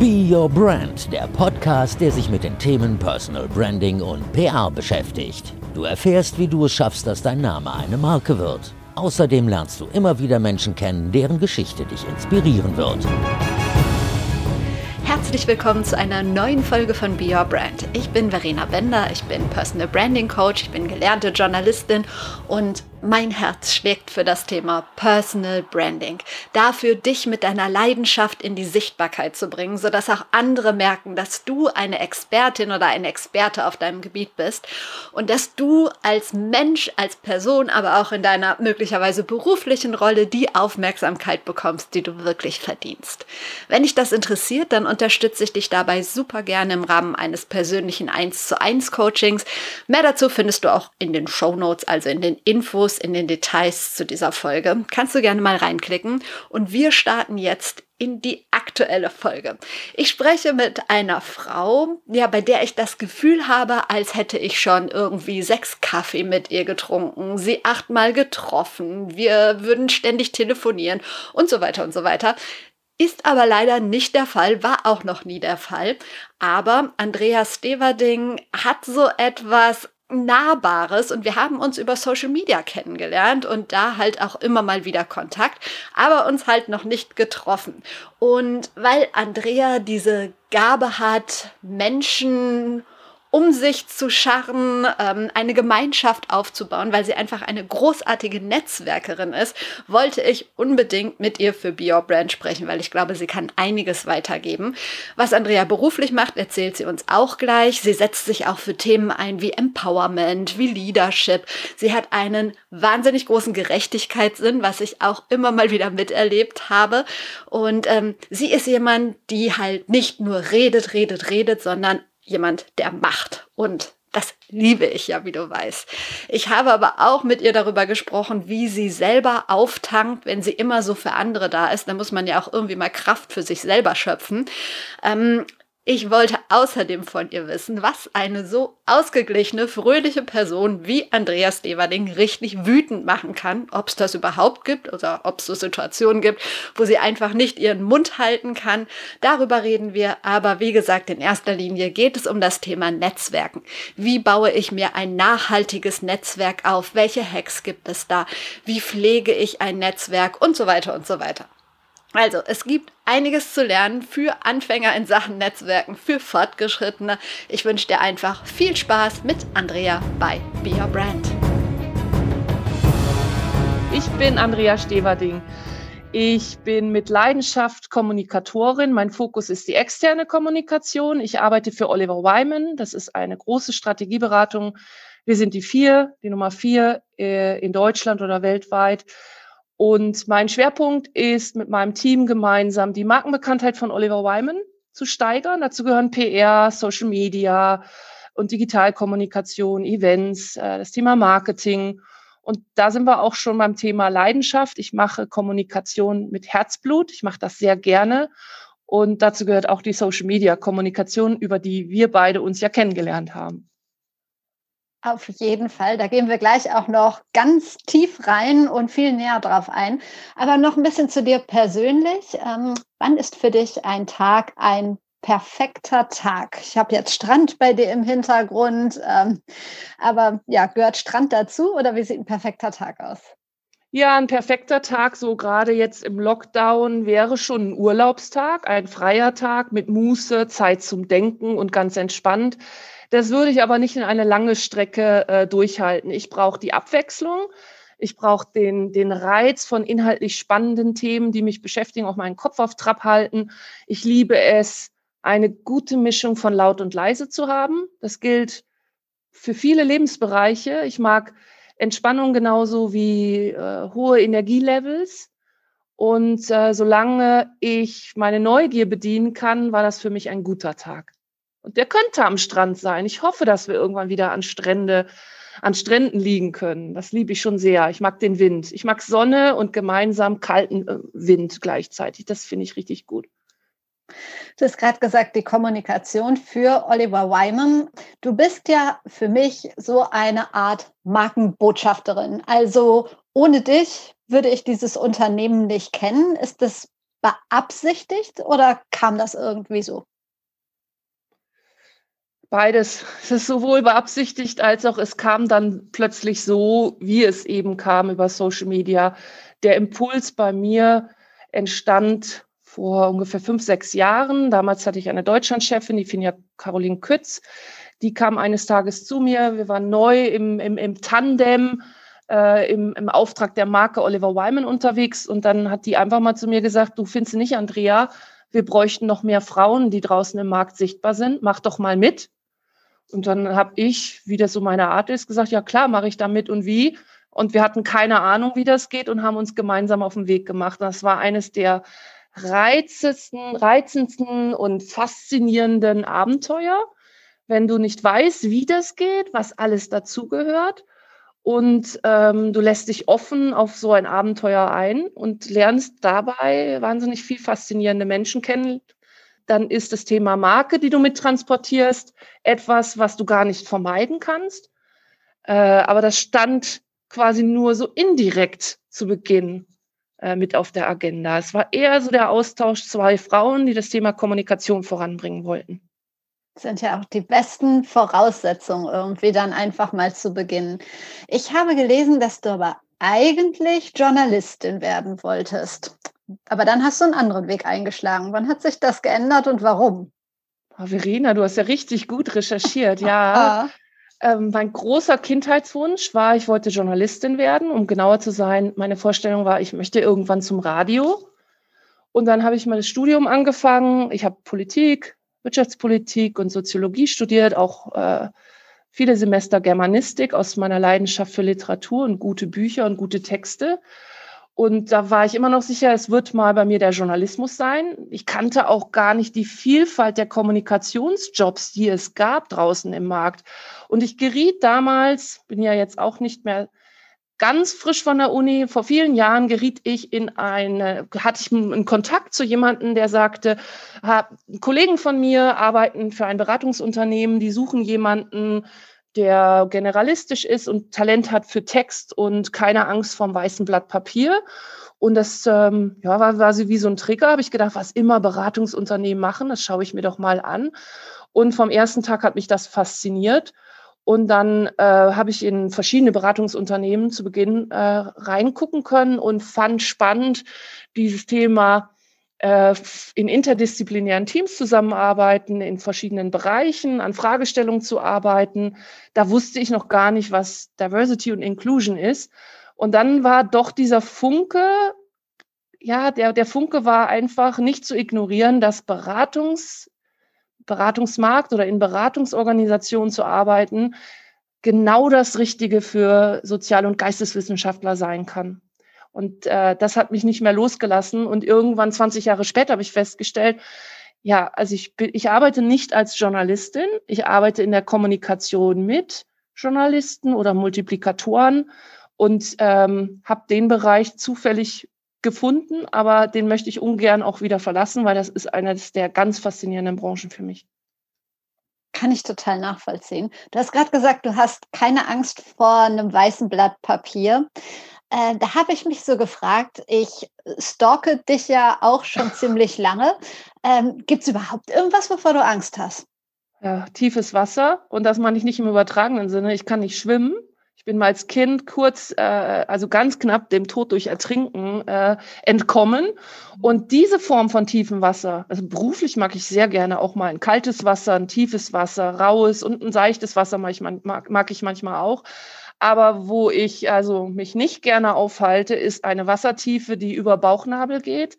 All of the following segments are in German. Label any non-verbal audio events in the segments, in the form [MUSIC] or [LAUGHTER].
Be Your Brand, der Podcast, der sich mit den Themen Personal Branding und PR beschäftigt. Du erfährst, wie du es schaffst, dass dein Name eine Marke wird. Außerdem lernst du immer wieder Menschen kennen, deren Geschichte dich inspirieren wird. Herzlich willkommen zu einer neuen Folge von Be Your Brand. Ich bin Verena Bender, ich bin Personal Branding Coach, ich bin gelernte Journalistin und mein Herz schlägt für das Thema Personal Branding. Dafür, dich mit deiner Leidenschaft in die Sichtbarkeit zu bringen, sodass auch andere merken, dass du eine Expertin oder ein Experte auf deinem Gebiet bist und dass du als Mensch, als Person, aber auch in deiner möglicherweise beruflichen Rolle die Aufmerksamkeit bekommst, die du wirklich verdienst. Wenn dich das interessiert, dann unterstütze ich dich dabei super gerne im Rahmen eines persönlichen 1 zu 1 Coachings. Mehr dazu findest du auch in den Show Notes, also in den Infos Infos in den Details zu dieser Folge. Kannst du gerne mal reinklicken. Und wir starten jetzt in die aktuelle Folge. Ich spreche mit einer Frau, ja, bei der ich das Gefühl habe, als hätte ich schon irgendwie sechs Kaffee mit ihr getrunken, sie achtmal getroffen, wir würden ständig telefonieren und so weiter und so weiter. Ist aber leider nicht der Fall, war auch noch nie der Fall. Aber Andreas Steverding hat so etwas Nahbares und wir haben uns über Social Media kennengelernt und da halt auch immer mal wieder Kontakt, aber uns halt noch nicht getroffen. Und weil Andrea diese Gabe hat, Menschen um sich zu scharren, ähm, eine Gemeinschaft aufzubauen, weil sie einfach eine großartige Netzwerkerin ist, wollte ich unbedingt mit ihr für Be Your Brand sprechen, weil ich glaube, sie kann einiges weitergeben. Was Andrea beruflich macht, erzählt sie uns auch gleich. Sie setzt sich auch für Themen ein wie Empowerment, wie Leadership. Sie hat einen wahnsinnig großen Gerechtigkeitssinn, was ich auch immer mal wieder miterlebt habe. Und ähm, sie ist jemand, die halt nicht nur redet, redet, redet, sondern jemand, der macht. Und das liebe ich ja, wie du weißt. Ich habe aber auch mit ihr darüber gesprochen, wie sie selber auftankt, wenn sie immer so für andere da ist. Da muss man ja auch irgendwie mal Kraft für sich selber schöpfen. Ich wollte außerdem von ihr wissen, was eine so ausgeglichene, fröhliche Person wie Andreas Deverding richtig wütend machen kann, ob es das überhaupt gibt oder ob es so Situationen gibt, wo sie einfach nicht ihren Mund halten kann. Darüber reden wir, aber wie gesagt, in erster Linie geht es um das Thema Netzwerken. Wie baue ich mir ein nachhaltiges Netzwerk auf? Welche Hacks gibt es da? Wie pflege ich ein Netzwerk und so weiter und so weiter. Also, es gibt einiges zu lernen für Anfänger in Sachen Netzwerken, für Fortgeschrittene. Ich wünsche dir einfach viel Spaß mit Andrea bei Be Your Brand. Ich bin Andrea Steverding. Ich bin mit Leidenschaft Kommunikatorin. Mein Fokus ist die externe Kommunikation. Ich arbeite für Oliver Wyman. Das ist eine große Strategieberatung. Wir sind die vier, die Nummer vier äh, in Deutschland oder weltweit und mein Schwerpunkt ist mit meinem Team gemeinsam die Markenbekanntheit von Oliver Wyman zu steigern. Dazu gehören PR, Social Media und Digitalkommunikation, Events, äh, das Thema Marketing. Und da sind wir auch schon beim Thema Leidenschaft. Ich mache Kommunikation mit Herzblut. Ich mache das sehr gerne. Und dazu gehört auch die Social Media Kommunikation, über die wir beide uns ja kennengelernt haben. Auf jeden Fall. Da gehen wir gleich auch noch ganz tief rein und viel näher drauf ein. Aber noch ein bisschen zu dir persönlich. Ähm, wann ist für dich ein Tag ein perfekter Tag? Ich habe jetzt Strand bei dir im Hintergrund. Ähm, aber ja, gehört Strand dazu oder wie sieht ein perfekter Tag aus? Ja, ein perfekter Tag, so gerade jetzt im Lockdown, wäre schon ein Urlaubstag, ein freier Tag mit Muße, Zeit zum Denken und ganz entspannt. Das würde ich aber nicht in eine lange Strecke äh, durchhalten. Ich brauche die Abwechslung. Ich brauche den, den Reiz von inhaltlich spannenden Themen, die mich beschäftigen, auch meinen Kopf auf Trab halten. Ich liebe es, eine gute Mischung von laut und leise zu haben. Das gilt für viele Lebensbereiche. Ich mag Entspannung genauso wie äh, hohe Energielevels. Und äh, solange ich meine Neugier bedienen kann, war das für mich ein guter Tag. Und der könnte am Strand sein. Ich hoffe, dass wir irgendwann wieder an Strände, an Stränden liegen können. Das liebe ich schon sehr. Ich mag den Wind. Ich mag Sonne und gemeinsam kalten äh, Wind gleichzeitig. Das finde ich richtig gut. Du hast gerade gesagt, die Kommunikation für Oliver Wyman. Du bist ja für mich so eine Art Markenbotschafterin. Also ohne dich würde ich dieses Unternehmen nicht kennen. Ist das beabsichtigt oder kam das irgendwie so? Beides. [LAUGHS] Es ist sowohl beabsichtigt als auch es kam dann plötzlich so, wie es eben kam über Social Media. Der Impuls bei mir entstand vor ungefähr fünf, sechs Jahren. Damals hatte ich eine Deutschlandchefin, die Finja Caroline Kütz. Die kam eines Tages zu mir. Wir waren neu im, im, im Tandem, äh, im, im Auftrag der Marke Oliver Wyman unterwegs. Und dann hat die einfach mal zu mir gesagt, du findest nicht, Andrea, wir bräuchten noch mehr Frauen, die draußen im Markt sichtbar sind. Mach doch mal mit. Und dann habe ich, wie das so meine Art ist, gesagt, ja klar, mache ich damit und wie. Und wir hatten keine Ahnung, wie das geht und haben uns gemeinsam auf den Weg gemacht. Das war eines der reizesten, reizendsten und faszinierenden Abenteuer, wenn du nicht weißt, wie das geht, was alles dazugehört. Und ähm, du lässt dich offen auf so ein Abenteuer ein und lernst dabei wahnsinnig viel faszinierende Menschen kennen, dann ist das Thema Marke, die du mittransportierst, etwas, was du gar nicht vermeiden kannst. Äh, aber das stand quasi nur so indirekt zu Beginn äh, mit auf der Agenda. Es war eher so der Austausch zwei Frauen, die das Thema Kommunikation voranbringen wollten. Das sind ja auch die besten Voraussetzungen, irgendwie dann einfach mal zu beginnen. Ich habe gelesen, dass du aber eigentlich Journalistin werden wolltest. Aber dann hast du einen anderen Weg eingeschlagen. Wann hat sich das geändert und warum? Oh, Verena, du hast ja richtig gut recherchiert. [LAUGHS] Ja. ähm, mein großer Kindheitswunsch war, ich wollte Journalistin werden. Um genauer zu sein, meine Vorstellung war, ich möchte irgendwann zum Radio. Und dann habe ich mal das Studium angefangen. Ich habe Politik, Wirtschaftspolitik und Soziologie studiert, auch äh, viele Semester Germanistik aus meiner Leidenschaft für Literatur und gute Bücher und gute Texte. Und da war ich immer noch sicher, es wird mal bei mir der Journalismus sein. Ich kannte auch gar nicht die Vielfalt der Kommunikationsjobs, die es gab draußen im Markt. Und ich geriet damals, bin ja jetzt auch nicht mehr ganz frisch von der Uni, vor vielen Jahren geriet ich in eine, hatte ich einen Kontakt zu jemandem, der sagte, Kollegen von mir arbeiten für ein Beratungsunternehmen, die suchen jemanden, der generalistisch ist und Talent hat für Text und keine Angst vom weißen Blatt Papier. Und das ähm, ja, war, war wie so ein Trigger. Habe ich gedacht, was immer Beratungsunternehmen machen, das schaue ich mir doch mal an. Und vom ersten Tag hat mich das fasziniert. Und dann äh, habe ich in verschiedene Beratungsunternehmen zu Beginn äh, reingucken können und fand spannend dieses Thema in interdisziplinären Teams zusammenarbeiten, in verschiedenen Bereichen an Fragestellungen zu arbeiten. Da wusste ich noch gar nicht, was Diversity und Inclusion ist. Und dann war doch dieser Funke, ja, der, der Funke war einfach nicht zu ignorieren, dass Beratungs, Beratungsmarkt oder in Beratungsorganisationen zu arbeiten, genau das Richtige für Sozial- und Geisteswissenschaftler sein kann. Und äh, das hat mich nicht mehr losgelassen. Und irgendwann, 20 Jahre später, habe ich festgestellt, ja, also ich, ich arbeite nicht als Journalistin, ich arbeite in der Kommunikation mit Journalisten oder Multiplikatoren und ähm, habe den Bereich zufällig gefunden, aber den möchte ich ungern auch wieder verlassen, weil das ist eine der ganz faszinierenden Branchen für mich. Kann ich total nachvollziehen. Du hast gerade gesagt, du hast keine Angst vor einem weißen Blatt Papier. Äh, da habe ich mich so gefragt, ich stalke dich ja auch schon [LAUGHS] ziemlich lange. Ähm, Gibt es überhaupt irgendwas, wovor du Angst hast? Ja, tiefes Wasser und das meine ich nicht im übertragenen Sinne. Ich kann nicht schwimmen. Ich bin mal als Kind kurz, äh, also ganz knapp dem Tod durch Ertrinken äh, entkommen. Und diese Form von tiefem Wasser, also beruflich mag ich sehr gerne auch mal ein kaltes Wasser, ein tiefes Wasser, raues und ein seichtes Wasser mag ich, mag, mag ich manchmal auch. Aber wo ich also mich nicht gerne aufhalte, ist eine Wassertiefe, die über Bauchnabel geht.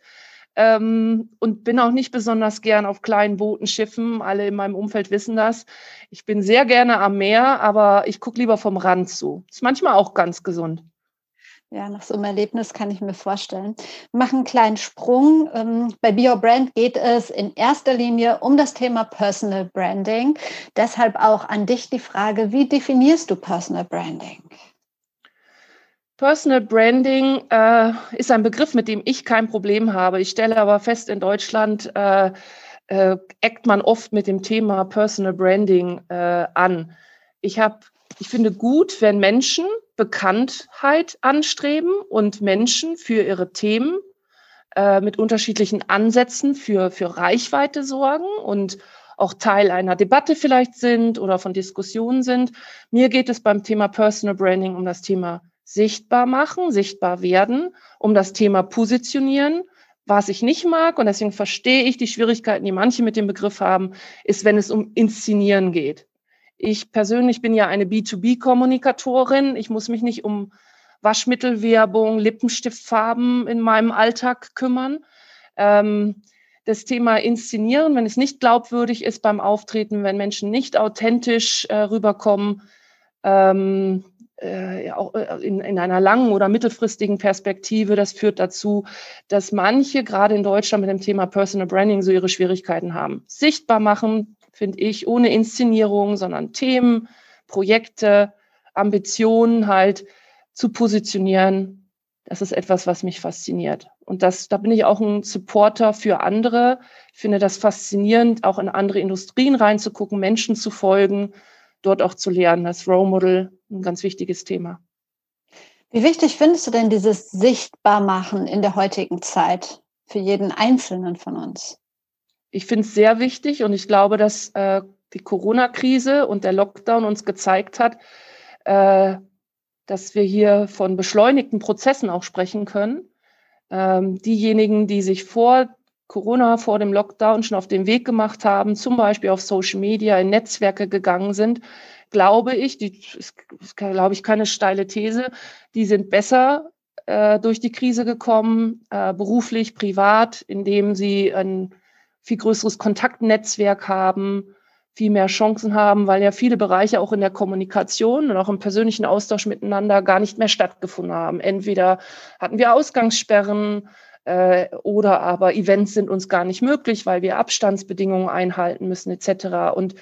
Ähm, und bin auch nicht besonders gern auf kleinen Booten, Schiffen. Alle in meinem Umfeld wissen das. Ich bin sehr gerne am Meer, aber ich gucke lieber vom Rand zu. Ist manchmal auch ganz gesund. Ja, nach so einem Erlebnis kann ich mir vorstellen. Machen einen kleinen Sprung. Ähm, bei Be Your Brand geht es in erster Linie um das Thema Personal Branding. Deshalb auch an dich die Frage, wie definierst du Personal Branding? Personal Branding äh, ist ein Begriff, mit dem ich kein Problem habe. Ich stelle aber fest, in Deutschland äh, äh, eckt man oft mit dem Thema Personal Branding äh, an. Ich habe ich finde gut, wenn Menschen Bekanntheit anstreben und Menschen für ihre Themen äh, mit unterschiedlichen Ansätzen für, für Reichweite sorgen und auch Teil einer Debatte vielleicht sind oder von Diskussionen sind. Mir geht es beim Thema Personal Branding um das Thema sichtbar machen, sichtbar werden, um das Thema positionieren. Was ich nicht mag, und deswegen verstehe ich die Schwierigkeiten, die manche mit dem Begriff haben, ist, wenn es um Inszenieren geht. Ich persönlich bin ja eine B2B-Kommunikatorin. Ich muss mich nicht um Waschmittelwerbung, Lippenstiftfarben in meinem Alltag kümmern. Ähm, das Thema Inszenieren, wenn es nicht glaubwürdig ist beim Auftreten, wenn Menschen nicht authentisch äh, rüberkommen, ähm, äh, auch äh, in, in einer langen oder mittelfristigen Perspektive, das führt dazu, dass manche gerade in Deutschland mit dem Thema Personal Branding so ihre Schwierigkeiten haben. Sichtbar machen, finde ich, ohne Inszenierung, sondern Themen, Projekte, Ambitionen halt zu positionieren, das ist etwas, was mich fasziniert. Und das, da bin ich auch ein Supporter für andere. Ich finde das faszinierend, auch in andere Industrien reinzugucken, Menschen zu folgen, dort auch zu lernen. Das Role Model ein ganz wichtiges Thema. Wie wichtig findest du denn dieses Sichtbarmachen in der heutigen Zeit für jeden Einzelnen von uns? Ich finde es sehr wichtig und ich glaube, dass äh, die Corona-Krise und der Lockdown uns gezeigt hat, äh, dass wir hier von beschleunigten Prozessen auch sprechen können. Ähm, diejenigen, die sich vor Corona, vor dem Lockdown schon auf den Weg gemacht haben, zum Beispiel auf Social Media, in Netzwerke gegangen sind, glaube ich, die ist, glaube ich, keine steile These, die sind besser äh, durch die Krise gekommen, äh, beruflich, privat, indem sie ein viel größeres Kontaktnetzwerk haben, viel mehr Chancen haben, weil ja viele Bereiche auch in der Kommunikation und auch im persönlichen Austausch miteinander gar nicht mehr stattgefunden haben. Entweder hatten wir Ausgangssperren äh, oder aber Events sind uns gar nicht möglich, weil wir Abstandsbedingungen einhalten müssen etc. Und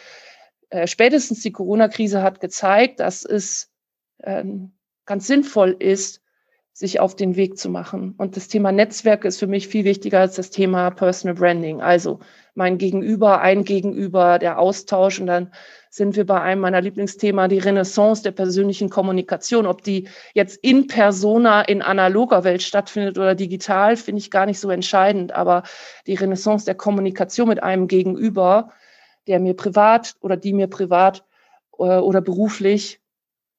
äh, spätestens die Corona-Krise hat gezeigt, dass es äh, ganz sinnvoll ist, sich auf den Weg zu machen. Und das Thema Netzwerk ist für mich viel wichtiger als das Thema Personal Branding. Also mein Gegenüber, ein Gegenüber, der Austausch. Und dann sind wir bei einem meiner Lieblingsthema, die Renaissance der persönlichen Kommunikation. Ob die jetzt in persona in analoger Welt stattfindet oder digital, finde ich gar nicht so entscheidend. Aber die Renaissance der Kommunikation mit einem Gegenüber, der mir privat oder die mir privat äh, oder beruflich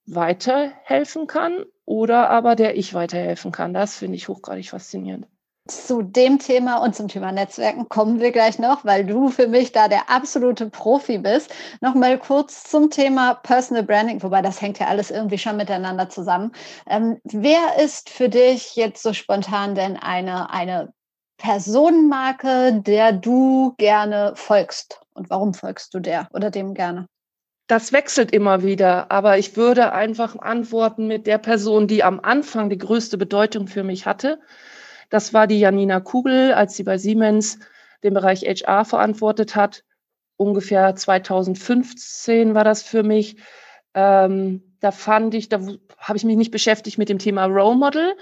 weiterhelfen kann oder aber der ich weiterhelfen kann. Das finde ich hochgradig faszinierend. Zu dem Thema und zum Thema Netzwerken kommen wir gleich noch, weil du für mich da der absolute Profi bist. Nochmal kurz zum Thema Personal Branding, wobei das hängt ja alles irgendwie schon miteinander zusammen. Ähm, wer ist für dich jetzt so spontan denn eine, eine Personenmarke, der du gerne folgst? Und warum folgst du der oder dem gerne? Das wechselt immer wieder, aber ich würde einfach antworten mit der Person, die am Anfang die größte Bedeutung für mich hatte. Das war die Janina Kugel, als sie bei Siemens den Bereich HR verantwortet hat. Ungefähr 2015 war das für mich. Ähm, da fand ich, da habe ich mich nicht beschäftigt mit dem Thema Role Model,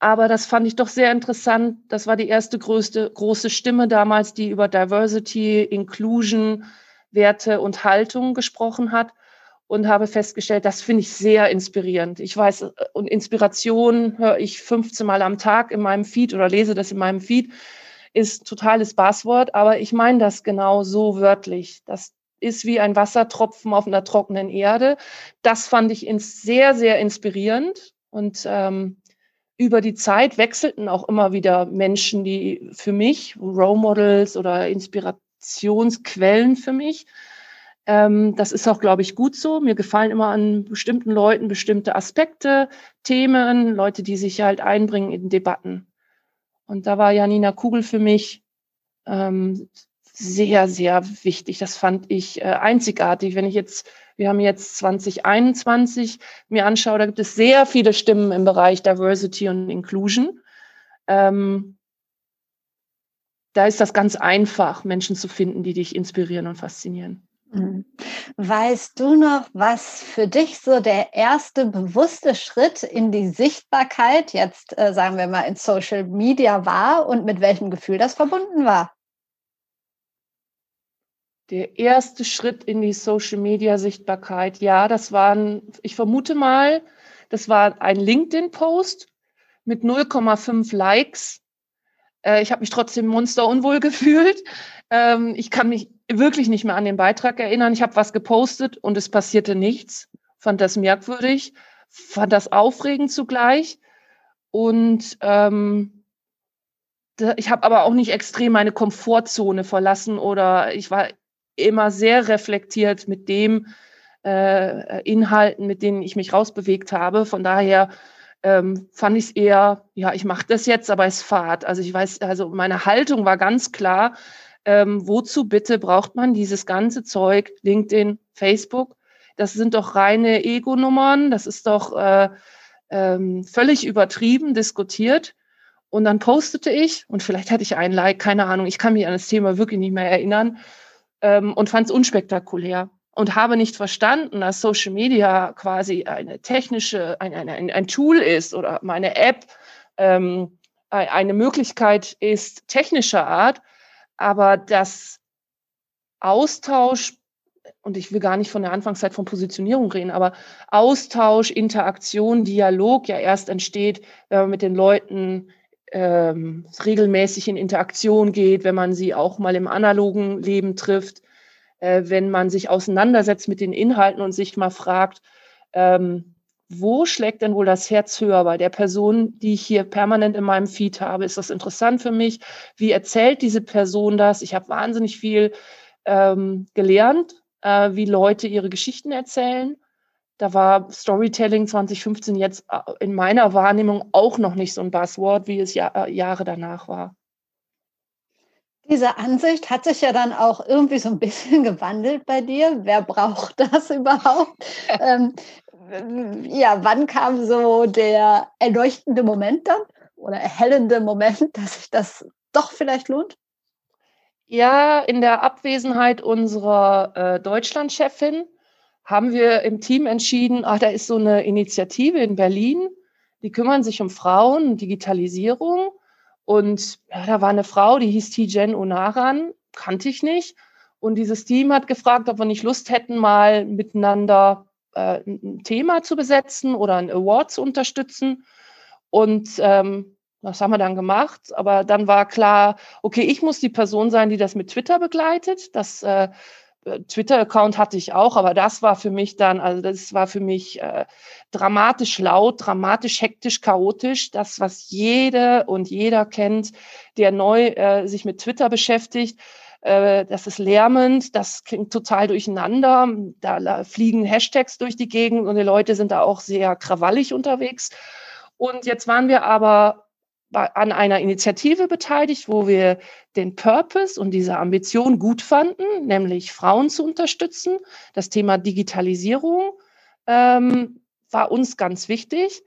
aber das fand ich doch sehr interessant. Das war die erste größte, große Stimme damals, die über Diversity, Inclusion, Werte und Haltung gesprochen hat und habe festgestellt, das finde ich sehr inspirierend. Ich weiß, äh, und Inspiration höre ich 15 Mal am Tag in meinem Feed oder lese das in meinem Feed, ist totales Basswort, aber ich meine das genau so wörtlich. Das ist wie ein Wassertropfen auf einer trockenen Erde. Das fand ich sehr, sehr inspirierend und ähm, über die Zeit wechselten auch immer wieder Menschen, die für mich Role Models oder Inspirationen Inspirationsquellen für mich. Ähm, das ist auch, glaube ich, gut so. Mir gefallen immer an bestimmten Leuten bestimmte Aspekte, Themen, Leute, die sich halt einbringen in Debatten. Und da war Janina Kugel für mich ähm, sehr, sehr wichtig. Das fand ich äh, einzigartig. Wenn ich jetzt, wir haben jetzt 2021 mir anschaue, da gibt es sehr viele Stimmen im Bereich Diversity und Inclusion. Ähm, da ist das ganz einfach, Menschen zu finden, die dich inspirieren und faszinieren. Mhm. Weißt du noch, was für dich so der erste bewusste Schritt in die Sichtbarkeit, jetzt äh, sagen wir mal in Social Media war und mit welchem Gefühl das verbunden war? Der erste Schritt in die Social Media Sichtbarkeit, ja, das waren, ich vermute mal, das war ein LinkedIn-Post mit 0,5 Likes Äh, ich habe mich trotzdem monsterunwohl [LAUGHS] gefühlt. Ähm, ich kann mich wirklich nicht mehr an den Beitrag erinnern. Ich habe was gepostet und es passierte nichts. Fand das merkwürdig, fand das aufregend zugleich. Und ähm, ich habe aber auch nicht extrem meine Komfortzone verlassen oder ich war immer sehr reflektiert mit dem äh, Inhalten, mit denen ich mich rausbewegt habe. Von daher ähm, fand ich es eher, ja, ich mache das jetzt, aber es fahrt. Also ich weiß, also meine Haltung war ganz klar, ähm, wozu bitte braucht man dieses ganze Zeug, LinkedIn, Facebook? Das sind doch reine Ego-Nummern, das ist doch äh, ähm, völlig übertrieben diskutiert. Und dann postete ich, und vielleicht hatte ich ein Like, keine Ahnung, ich kann mich an das Thema wirklich nicht mehr erinnern, ähm, und fand es unspektakulär und habe nicht verstanden, dass Social Media quasi eine technische, ein, ein, ein Tool ist oder meine App ähm, eine Möglichkeit ist technischer Art, aber das Austausch, und ich will gar nicht von der Anfangszeit von Positionierung reden, aber Austausch, Interaktion, Dialog ja erst entsteht, wenn man mit den Leuten ähm, regelmäßig in Interaktion geht, wenn man sie auch mal im analogen Leben trifft äh, wenn man sich auseinandersetzt mit den Inhalten und sich mal fragt, ähm, wo schlägt denn wohl das Herz höher bei der Person, die ich hier permanent in meinem Feed habe? Ist das interessant für mich? Wie erzählt diese Person das? Ich habe wahnsinnig viel ähm, gelernt, äh, wie Leute ihre Geschichten erzählen. Da war Storytelling 2015 jetzt äh, in meiner Wahrnehmung auch noch nicht so ein Buzzword, wie es ja, äh, Jahre danach war. Diese Ansicht hat sich ja dann auch irgendwie so ein bisschen [LAUGHS] gewandelt bei dir. Wer braucht [LAUGHS] das überhaupt? ähm, ja, wann kam so der erleuchtende Moment dann oder erhellende Moment, [LAUGHS] dass sich das doch vielleicht lohnt? Ja, in der Abwesenheit unserer äh, Deutschlandchefin haben wir im Team entschieden, ach, da ist so eine Initiative in Berlin, die kümmern sich um Frauen, Digitalisierung. Und ja, da war eine Frau, die hieß Tijen Onaran, kannte ich nicht. Und dieses Team hat gefragt, ob wir nicht Lust hätten, mal miteinander äh, ein Thema zu besetzen oder ein Award zu unterstützen. Und ähm, das haben wir dann gemacht. Aber dann war klar, okay, ich muss die Person sein, die das mit Twitter begleitet. Das äh, Twitter-Account hatte ich auch, aber das war für mich dann, also das war für mich äh, dramatisch laut, dramatisch hektisch, chaotisch. Das, was jede und jeder kennt, der neu äh, sich mit Twitter beschäftigt. Äh, das ist lärmend, das klingt total durcheinander. Da fliegen Hashtags durch die Gegend und die Leute sind da auch sehr krawallig unterwegs. Und jetzt waren wir aber an einer Initiative beteiligt, wo wir den Purpose und diese Ambition gut fanden, nämlich Frauen zu unterstützen. Das Thema Digitalisierung ähm, war uns ganz wichtig.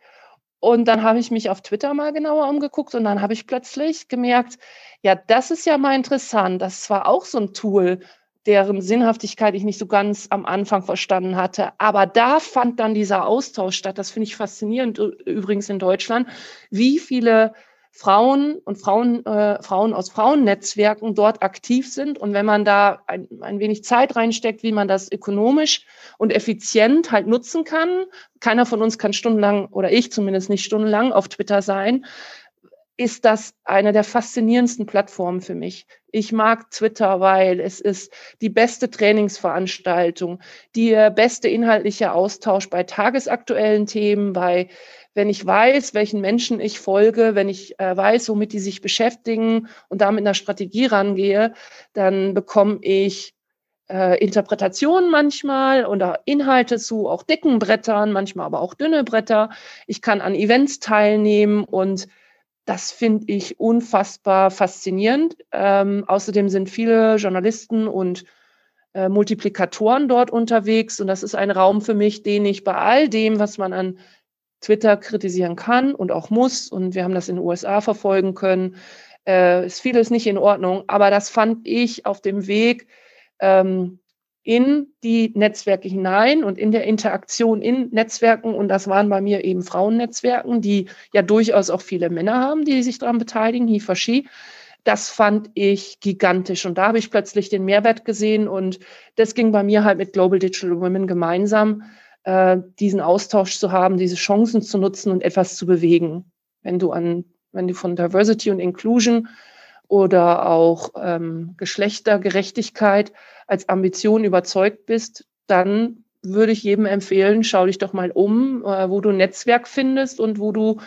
Und dann habe ich mich auf Twitter mal genauer umgeguckt und dann habe ich plötzlich gemerkt, ja, das ist ja mal interessant. Das war auch so ein Tool, deren Sinnhaftigkeit ich nicht so ganz am Anfang verstanden hatte. Aber da fand dann dieser Austausch statt. Das finde ich faszinierend übrigens in Deutschland, wie viele Frauen und Frauen, äh, Frauen aus Frauennetzwerken dort aktiv sind. Und wenn man da ein, ein wenig Zeit reinsteckt, wie man das ökonomisch und effizient halt nutzen kann, keiner von uns kann stundenlang oder ich zumindest nicht stundenlang auf Twitter sein, ist das eine der faszinierendsten Plattformen für mich. Ich mag Twitter, weil es ist die beste Trainingsveranstaltung, der beste inhaltliche Austausch bei tagesaktuellen Themen, bei wenn ich weiß, welchen Menschen ich folge, wenn ich äh, weiß, womit die sich beschäftigen und da mit einer Strategie rangehe, dann bekomme ich äh, Interpretationen manchmal oder Inhalte zu auch dicken Brettern, manchmal aber auch dünne Bretter. Ich kann an Events teilnehmen und das finde ich unfassbar faszinierend. Ähm, außerdem sind viele Journalisten und äh, Multiplikatoren dort unterwegs und das ist ein Raum für mich, den ich bei all dem, was man an Twitter kritisieren kann und auch muss. Und wir haben das in den USA verfolgen können. Äh, ist vieles nicht in Ordnung, aber das fand ich auf dem Weg ähm, in die Netzwerke hinein und in der Interaktion in Netzwerken. Und das waren bei mir eben Frauennetzwerken, die ja durchaus auch viele Männer haben, die sich daran beteiligen, Hifashi. Das fand ich gigantisch. Und da habe ich plötzlich den Mehrwert gesehen. Und das ging bei mir halt mit Global Digital Women gemeinsam äh, diesen Austausch zu haben, diese Chancen zu nutzen und etwas zu bewegen. Wenn du an wenn du von Diversity und Inclusion oder auch ähm, Geschlechtergerechtigkeit als Ambition überzeugt bist, dann würde ich jedem empfehlen, schau dich doch mal um, äh, wo du ein Netzwerk findest und wo du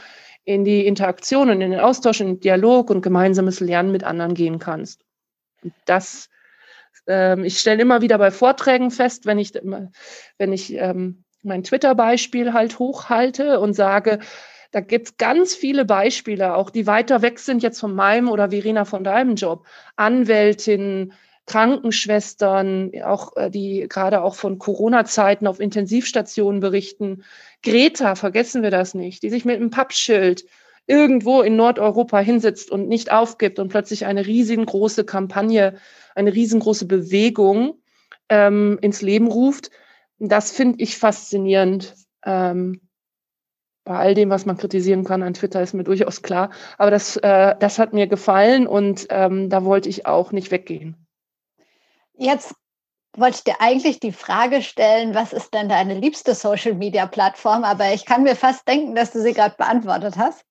in die Interaktion und in den Austausch, in den Dialog und gemeinsames Lernen mit anderen gehen kannst. Und das, ähm, ich stelle immer wieder bei Vorträgen fest, wenn ich, wenn ich ähm, mein Twitter-Beispiel halt hochhalte und sage, da gibt es ganz viele Beispiele, auch die weiter weg sind jetzt von meinem oder Verena von deinem Job. Anwältinnen, Krankenschwestern, auch äh, die gerade auch von Corona-Zeiten auf Intensivstationen berichten. Greta, vergessen wir das nicht, die sich mit einem Pappschild irgendwo in Nordeuropa hinsetzt und nicht aufgibt und plötzlich eine riesengroße Kampagne, eine riesengroße Bewegung ähm, ins Leben ruft. Das finde ich faszinierend. Ähm, bei all dem, was man kritisieren kann an Twitter, ist mir durchaus klar. Aber das, äh, das hat mir gefallen und ähm, da wollte ich auch nicht weggehen. Jetzt wollte ich dir eigentlich die Frage stellen, was ist denn deine liebste Social-Media-Plattform? Aber ich kann mir fast denken, dass du sie gerade beantwortet hast.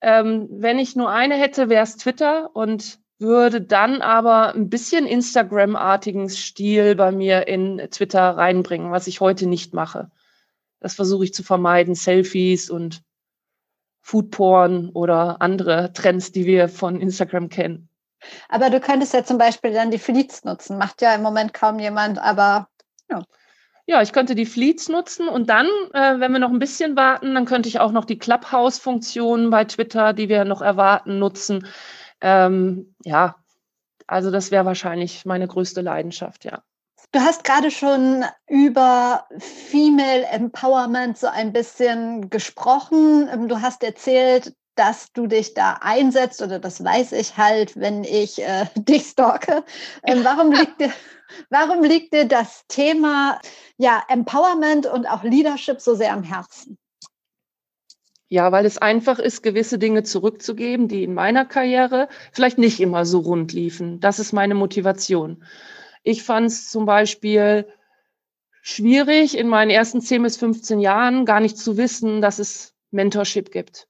Ähm, wenn ich nur eine hätte, wäre es Twitter und würde dann aber ein bisschen Instagram-artigen Stil bei mir in Twitter reinbringen, was ich heute nicht mache. Das versuche ich zu vermeiden, Selfies und Foodporn oder andere Trends, die wir von Instagram kennen. Aber du könntest ja zum Beispiel dann die Fleets nutzen. Macht ja im Moment kaum jemand, aber ja. Ja, ich könnte die Fleets nutzen und dann, äh, wenn wir noch ein bisschen warten, dann könnte ich auch noch die Clubhouse-Funktionen bei Twitter, die wir noch erwarten, nutzen. Ähm, ja, also das wäre wahrscheinlich meine größte Leidenschaft, ja. Du hast gerade schon über Female Empowerment so ein bisschen gesprochen. Du hast erzählt, dass du dich da einsetzt oder das weiß ich halt, wenn ich äh, [LAUGHS] dich stalke. Ähm, warum, liegt dir, warum liegt dir das Thema ja, Empowerment und auch Leadership so sehr am Herzen? Ja, weil es einfach ist, gewisse Dinge zurückzugeben, die in meiner Karriere vielleicht nicht immer so rund liefen. Das ist meine Motivation. Ich fand es zum Beispiel schwierig, in meinen ersten 10 bis 15 Jahren gar nicht zu wissen, dass es Mentorship gibt.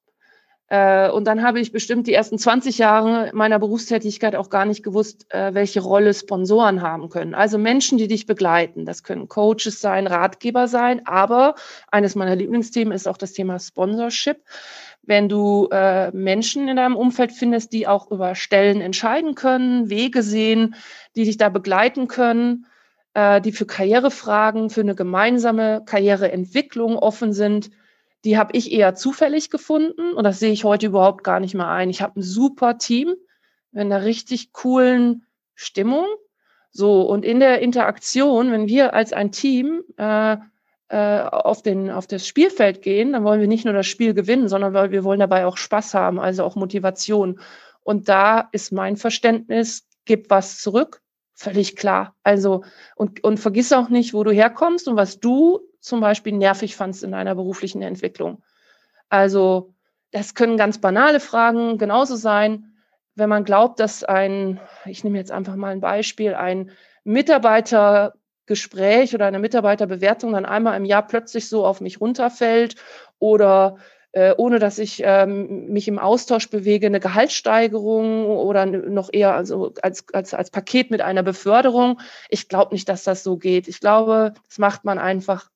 Äh, und dann habe ich bestimmt die ersten 20 Jahre meiner Berufstätigkeit auch gar nicht gewusst, äh, welche Rolle Sponsoren haben können. Also Menschen, die dich begleiten. Das können Coaches sein, Ratgeber sein, aber eines meiner Lieblingsthemen ist auch das Thema Sponsorship. Wenn du äh, Menschen in deinem Umfeld findest, die auch über Stellen entscheiden können, Wege sehen, die dich da begleiten können, die für Karrierefragen, für eine gemeinsame Karriereentwicklung offen sind, die habe ich eher zufällig gefunden und das sehe ich heute überhaupt gar nicht mehr ein. Ich habe ein super Team mit einer richtig coolen Stimmung. So, und in der Interaktion, wenn wir als ein Team äh, äh, auf, den, auf das Spielfeld gehen, dann wollen wir nicht nur das Spiel gewinnen, sondern weil wir wollen dabei auch Spaß haben, also auch Motivation. Und da ist mein Verständnis, gib was zurück, völlig klar. Also, und, und vergiss auch nicht, wo du herkommst und was du zum Beispiel nervig fandst in deiner beruflichen Entwicklung. Also das können ganz banale Fragen genauso sein, wenn man glaubt, dass ein, ich nehme jetzt einfach mal ein Beispiel, ein Mitarbeitergespräch oder eine Mitarbeiterbewertung dann einmal im Jahr plötzlich so auf mich runterfällt oder äh, ohne dass ich ähm, mich im Austausch bewege, eine Gehaltssteigerung oder noch eher also als, als, als Paket mit einer Beförderung. Ich glaube nicht, dass das so geht. Ich glaube, das macht man einfach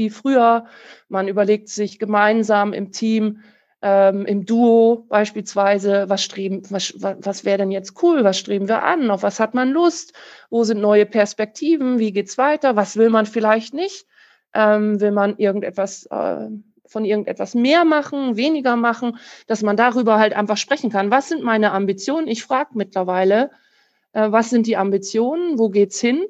viel früher. Man überlegt sich gemeinsam im Team, ähm, im Duo beispielsweise, was streben, was, was wäre denn jetzt cool, was streben wir an, auf was hat man Lust, wo sind neue Perspektiven, wie geht's weiter, was will man vielleicht nicht, ähm, will man irgendetwas äh, von irgendetwas mehr machen, weniger machen, dass man darüber halt einfach sprechen kann. Was sind meine Ambitionen? Ich frage mittlerweile, äh, was sind die Ambitionen, wo geht's hin?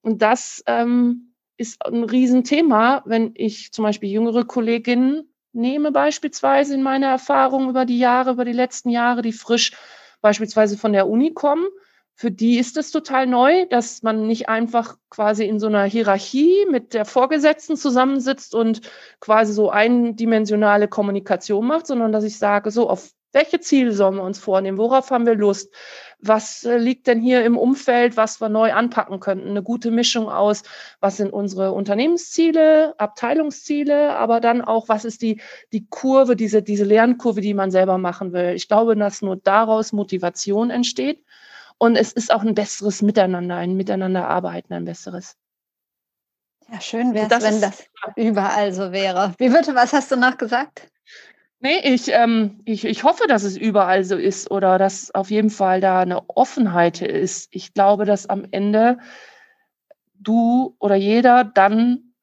Und das ähm, ist ein Riesenthema, wenn ich zum Beispiel jüngere Kolleginnen nehme, beispielsweise in meiner Erfahrung über die Jahre, über die letzten Jahre, die frisch beispielsweise von der Uni kommen. Für die ist es total neu, dass man nicht einfach quasi in so einer Hierarchie mit der Vorgesetzten zusammensitzt und quasi so eindimensionale Kommunikation macht, sondern dass ich sage, so auf Welche Ziele sollen wir uns vornehmen? Worauf haben wir Lust? Was äh, liegt denn hier im Umfeld, was wir neu anpacken könnten? Eine gute Mischung aus, was sind unsere Unternehmensziele, Abteilungsziele, aber dann auch, was ist die, die Kurve, diese, diese Lernkurve, die man selber machen will. Ich glaube, dass nur daraus Motivation entsteht. Und es ist auch ein besseres Miteinander, ein Miteinanderarbeiten, ein besseres. Ja, schön wäre es, wenn das überall so wäre. Wie bitte, was hast du noch gesagt? Nee, ich, ähm, ich, ich hoffe, dass es überall so ist oder dass auf jeden Fall da eine Offenheit ist. Ich glaube, dass am Ende du oder jeder dann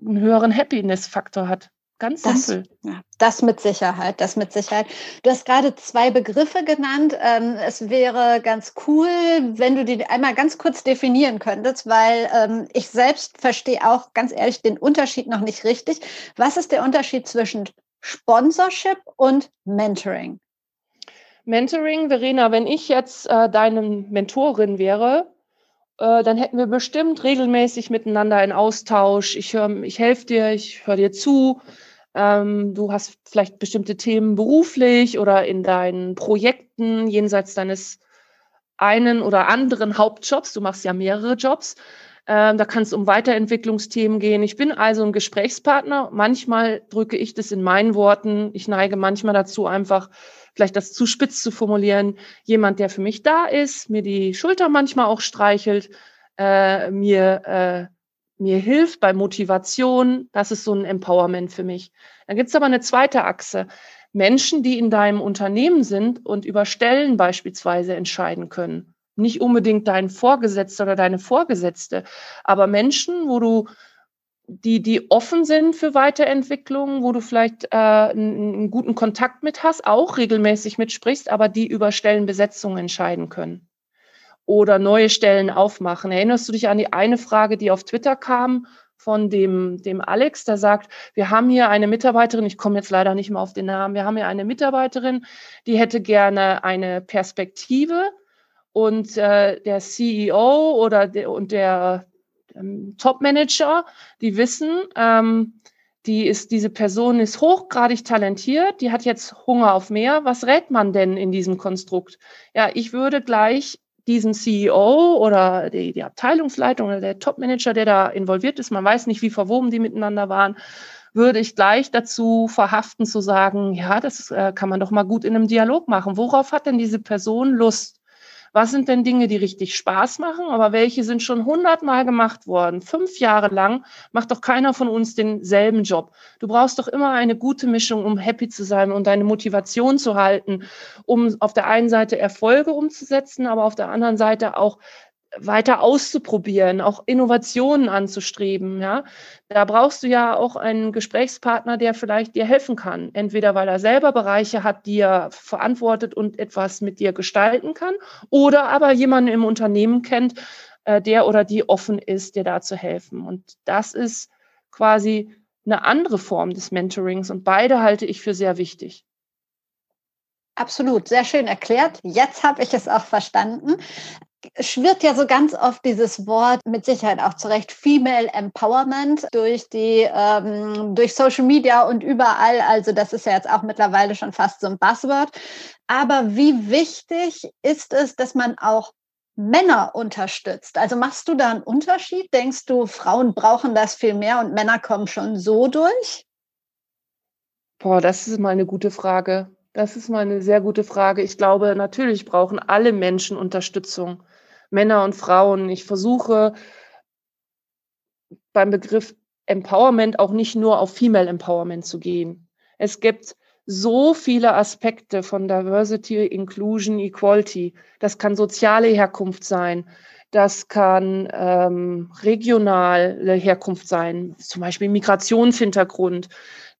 einen höheren Happiness-Faktor hat. Ganz das, simpel. Ja, das mit Sicherheit, das mit Sicherheit. Du hast gerade zwei Begriffe genannt. Ähm, es wäre ganz cool, wenn du die einmal ganz kurz definieren könntest, weil ähm, ich selbst verstehe auch ganz ehrlich den Unterschied noch nicht richtig. Was ist der Unterschied zwischen Sponsorship und Mentoring. Mentoring, Verena, wenn ich jetzt äh, deine Mentorin wäre, äh, dann hätten wir bestimmt regelmäßig miteinander einen Austausch. Ich, ich helfe dir, ich höre dir zu. Ähm, du hast vielleicht bestimmte Themen beruflich oder in deinen Projekten jenseits deines einen oder anderen Hauptjobs. Du machst ja mehrere Jobs. Ähm, da kann es um Weiterentwicklungsthemen gehen. Ich bin also ein Gesprächspartner. Manchmal drücke ich das in meinen Worten. Ich neige manchmal dazu, einfach vielleicht das zu spitz zu formulieren. Jemand, der für mich da ist, mir die Schulter manchmal auch streichelt, äh, mir, äh, mir hilft bei Motivation. Das ist so ein Empowerment für mich. Dann gibt es aber eine zweite Achse. Menschen, die in deinem Unternehmen sind und über Stellen beispielsweise entscheiden können nicht unbedingt dein Vorgesetzter oder deine Vorgesetzte, aber Menschen, wo du die, die offen sind für Weiterentwicklung, wo du vielleicht äh, einen, guten Kontakt mit hast, auch regelmäßig mitsprichst, aber die über Stellenbesetzung entscheiden können oder neue Stellen aufmachen. Erinnerst du dich an die eine Frage, die auf Twitter kam von dem, dem Alex, der sagt, wir haben hier eine Mitarbeiterin, ich komme jetzt leider nicht mehr auf den Namen, wir haben hier eine Mitarbeiterin, die hätte gerne eine Perspektive, und äh, der CEO oder der, und der ähm, Top-Manager, die wissen, ähm, die ist, diese Person ist hochgradig talentiert, die hat jetzt Hunger auf mehr. Was rät man denn in diesem Konstrukt? Ja, ich würde gleich diesen CEO oder die, die Abteilungsleitung oder der Top-Manager, der da involviert ist, man weiß nicht, wie verwoben die miteinander waren, würde ich gleich dazu verhaften zu sagen, ja, das äh, kann man doch mal gut in einem Dialog machen. Worauf hat denn diese Person Lust? Was sind denn Dinge, die richtig Spaß machen, aber welche sind schon hundertmal gemacht worden? Fünf Jahre lang macht doch keiner von uns denselben Job. Du brauchst doch immer eine gute Mischung, um happy zu sein und deine Motivation zu halten, um auf der einen Seite Erfolge umzusetzen, aber auf der anderen Seite auch weiter auszuprobieren, auch Innovationen anzustreben. Ja, da brauchst du ja auch einen Gesprächspartner, der vielleicht dir helfen kann. Entweder weil er selber Bereiche hat, die er verantwortet und etwas mit dir gestalten kann, oder aber jemanden im Unternehmen kennt, äh, der oder die offen ist, dir da zu helfen. Und das ist quasi eine andere Form des Mentorings und beide halte ich für sehr wichtig. Absolut, sehr schön erklärt. Jetzt habe ich es auch verstanden schwirrt ja so ganz oft dieses Wort mit Sicherheit auch zurecht Female Empowerment durch die ähm, durch Social Media und überall. Also das ist ja jetzt auch mittlerweile schon fast so ein Buzzword. Aber wie wichtig ist es, dass man auch Männer unterstützt? Also machst du da einen Unterschied? Denkst du, Frauen brauchen das viel mehr und Männer kommen schon so durch? Boah, das ist mal eine gute Frage. Das ist mal eine sehr gute Frage. Ich glaube, natürlich brauchen alle Menschen Unterstützung. Männer und Frauen. Ich versuche beim Begriff Empowerment auch nicht nur auf Female Empowerment zu gehen. Es gibt so viele Aspekte von Diversity, Inclusion, Equality. Das kann soziale Herkunft sein, das kann ähm, regionale Herkunft sein, zum Beispiel Migrationshintergrund.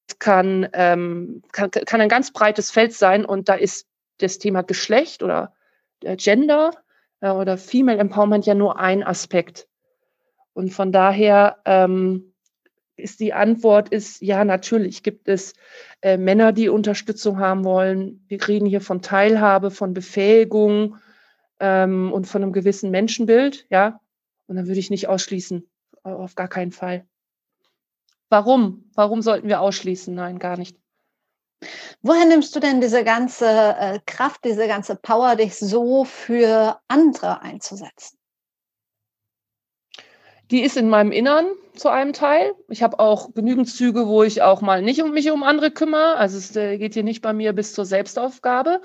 Das kann, ähm, kann, kann ein ganz breites Feld sein und da ist das Thema Geschlecht oder äh, Gender äh, oder Female Empowerment ja nur ein Aspekt. Und von daher ähm, ist die Antwort ist ja natürlich gibt es äh, Männer, die Unterstützung haben wollen. Wir reden hier von Teilhabe, von Befähigung ähm, und von einem gewissen Menschenbild, ja. Und dann würde ich nicht ausschließen, auf gar keinen Fall. Warum? Warum sollten wir ausschließen? Nein, gar nicht. Woher nimmst du denn diese ganze äh, Kraft, diese ganze Power, dich so für andere einzusetzen? Die ist in meinem Innern zu einem Teil. Ich habe auch genügend Züge, wo ich auch mal nicht um mich um andere kümmere. Also es äh, geht hier nicht bei mir bis zur Selbstaufgabe.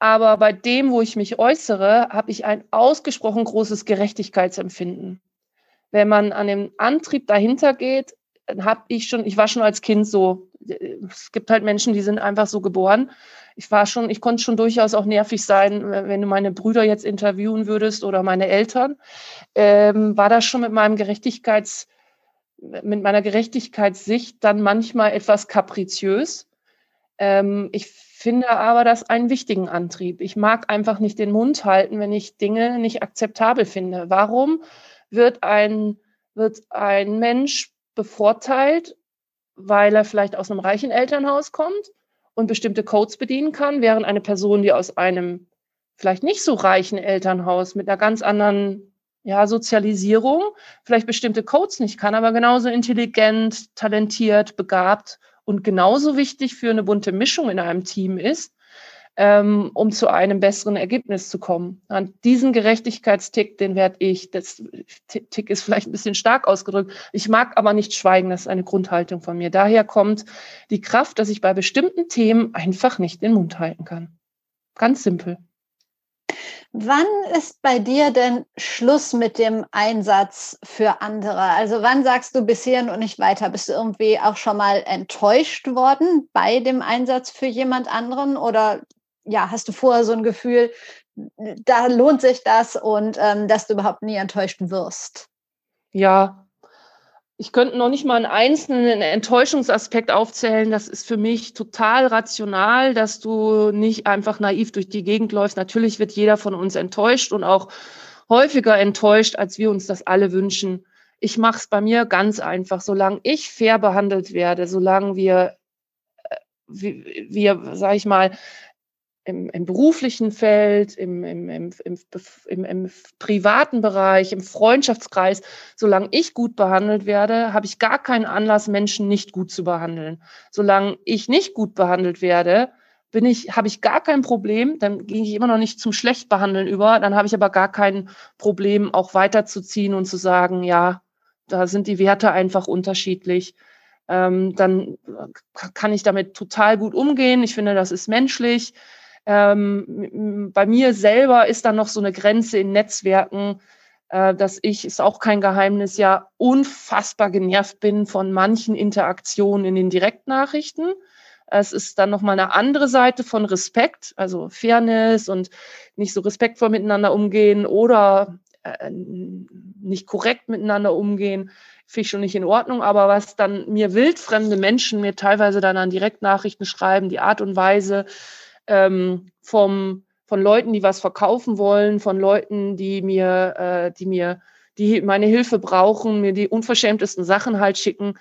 Aber bei dem, wo ich mich äußere, habe ich ein ausgesprochen großes Gerechtigkeitsempfinden. Wenn man an dem Antrieb dahinter geht, habe ich schon, ich war schon als Kind so, es gibt halt Menschen, die sind einfach so geboren. Ich war schon, ich konnte schon durchaus auch nervig sein, wenn du meine Brüder jetzt interviewen würdest oder meine Eltern. Ähm, war das schon mit meinem Gerechtigkeits, mit meiner Gerechtigkeitssicht dann manchmal etwas kapriziös. Ähm, ich finde aber das einen wichtigen Antrieb. Ich mag einfach nicht den Mund halten, wenn ich Dinge nicht akzeptabel finde. Warum wird ein, wird ein Mensch bevorteilt weil er vielleicht aus einem reichen Elternhaus kommt und bestimmte Codes bedienen kann, während eine Person, die aus einem vielleicht nicht so reichen Elternhaus mit einer ganz anderen ja, Sozialisierung vielleicht bestimmte Codes nicht kann, aber genauso intelligent, talentiert, begabt und genauso wichtig für eine bunte Mischung in einem Team ist, ähm, um zu einem besseren Ergebnis zu kommen. Und diesen Gerechtigkeitstick, den werde ich, das Tick ist vielleicht ein bisschen stark ausgedrückt, ich mag aber nicht schweigen, das ist eine Grundhaltung von mir. Daher kommt die Kraft, dass ich bei bestimmten Themen einfach nicht den Mund halten kann. Ganz simpel. Wann ist bei dir denn Schluss mit dem Einsatz für andere? Also wann sagst du bis hierhin und nicht weiter? Bist du irgendwie auch schon mal enttäuscht worden bei dem Einsatz für jemand anderen oder ja, hast du vorher so ein Gefühl, da lohnt sich das und ähm, dass du überhaupt nie enttäuscht wirst? Ja, ich könnte noch nicht mal einen einzelnen Enttäuschungsaspekt aufzählen. Das ist für mich total rational, dass du nicht einfach naiv durch die Gegend läufst. Natürlich wird jeder von uns enttäuscht und auch häufiger enttäuscht, als wir uns das alle wünschen. Ich mache es bei mir ganz einfach. Solange ich fair behandelt werde, solange wir, äh, wir, sag ich mal, im, im beruflichen Feld, im, im, im, im, im, privaten Bereich, im Freundschaftskreis, solange ich gut behandelt werde, habe ich gar keinen Anlass, Menschen nicht gut zu behandeln. Solange ich nicht gut behandelt werde, bin ich, habe ich gar kein Problem, dann gehe ich immer noch nicht zum Schlechtbehandeln über, dann habe ich aber gar kein Problem, auch weiterzuziehen und zu sagen, ja, da sind die Werte einfach unterschiedlich. Ähm, dann kann ich damit total gut umgehen. Ich finde, das ist menschlich. Ähm, bei mir selber ist dann noch so eine Grenze in Netzwerken, äh, dass ich, ist auch kein Geheimnis, ja unfassbar genervt bin von manchen Interaktionen in den Direktnachrichten. Es ist dann nochmal eine andere Seite von Respekt, also Fairness und nicht so respektvoll miteinander umgehen oder äh, nicht korrekt miteinander umgehen, finde ich schon nicht in Ordnung. Aber was dann mir wildfremde Menschen mir teilweise dann an Direktnachrichten schreiben, die Art und Weise, ähm, vom, von Leuten, die was verkaufen wollen, von Leuten, die mir, äh, die mir, die meine Hilfe brauchen, mir die unverschämtesten Sachen halt schicken.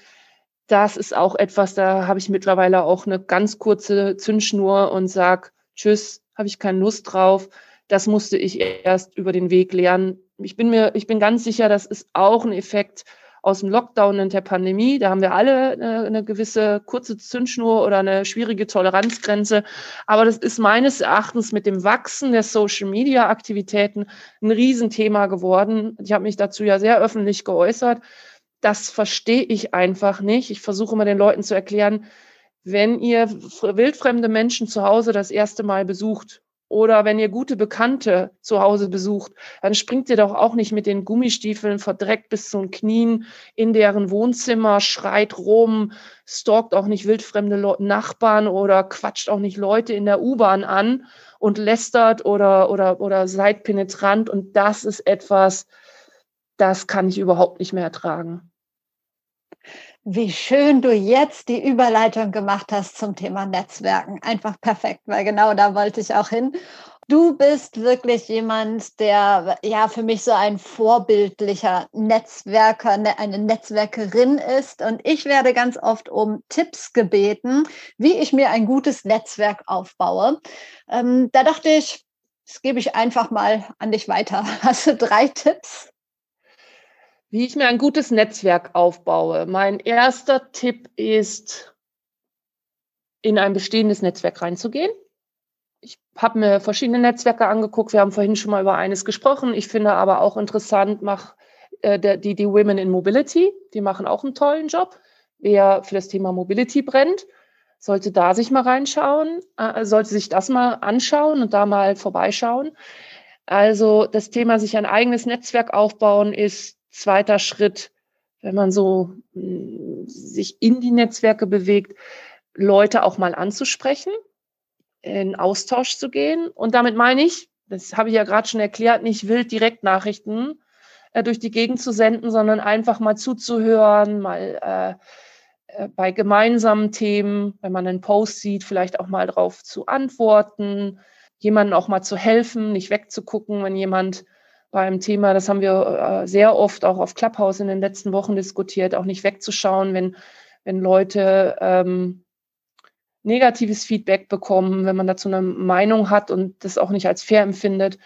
Das ist auch etwas, da habe ich mittlerweile auch eine ganz kurze Zündschnur und sage, tschüss, habe ich keine Lust drauf. Das musste ich erst über den Weg lernen. Ich bin mir, ich bin ganz sicher, das ist auch ein Effekt aus dem Lockdown und der Pandemie. Da haben wir alle eine, eine gewisse kurze Zündschnur oder eine schwierige Toleranzgrenze. Aber das ist meines Erachtens mit dem Wachsen der Social-Media-Aktivitäten ein Riesenthema geworden. Ich habe mich dazu ja sehr öffentlich geäußert. Das verstehe ich einfach nicht. Ich versuche immer den Leuten zu erklären, wenn ihr wildfremde Menschen zu Hause das erste Mal besucht oder wenn ihr gute Bekannte zu Hause besucht, dann springt ihr doch auch nicht mit den Gummistiefeln verdreckt bis zu den Knien in deren Wohnzimmer, schreit rum, stalkt auch nicht wildfremde Nachbarn oder quatscht auch nicht Leute in der U-Bahn an und lästert oder, oder, oder seid penetrant. Und das ist etwas, das kann ich überhaupt nicht mehr ertragen. Wie schön du jetzt die Überleitung gemacht hast zum Thema Netzwerken. Einfach perfekt, weil genau da wollte ich auch hin. Du bist wirklich jemand, der ja für mich so ein vorbildlicher Netzwerker, ne, eine Netzwerkerin ist. Und ich werde ganz oft um Tipps gebeten, wie ich mir ein gutes Netzwerk aufbaue. Ähm, da dachte ich, das gebe ich einfach mal an dich weiter. [LAUGHS] Hast du drei Tipps? Wie ich mir ein gutes Netzwerk aufbaue. Mein erster Tipp ist, in ein bestehendes Netzwerk reinzugehen. Ich habe mir verschiedene Netzwerke angeguckt. Wir haben vorhin schon mal über eines gesprochen. Ich finde aber auch interessant, mach, äh, die, die Women in Mobility, die machen auch einen tollen Job. Wer für das Thema Mobility brennt, sollte da sich mal reinschauen, äh, sollte sich das mal anschauen und da mal vorbeischauen. Also das Thema sich ein eigenes Netzwerk aufbauen ist zweiter Schritt, wenn man so mh, hm, sich in die Netzwerke bewegt, Leute auch mal anzusprechen, in Austausch zu gehen. Und damit meine ich, das habe ich ja gerade schon erklärt, nicht wild Direktnachrichten äh, durch die Gegend zu senden, sondern einfach mal zuzuhören, mal äh, äh, bei gemeinsamen Themen, wenn man einen Post sieht, vielleicht auch mal drauf zu antworten, jemandem auch mal zu helfen, nicht wegzugucken, wenn jemand beim Thema, das haben wir äh, sehr oft auch auf Clubhouse in den letzten Wochen diskutiert, auch nicht wegzuschauen, wenn, wenn Leute ähm, negatives Feedback bekommen, wenn man dazu eine Meinung hat und das auch nicht als fair empfindet,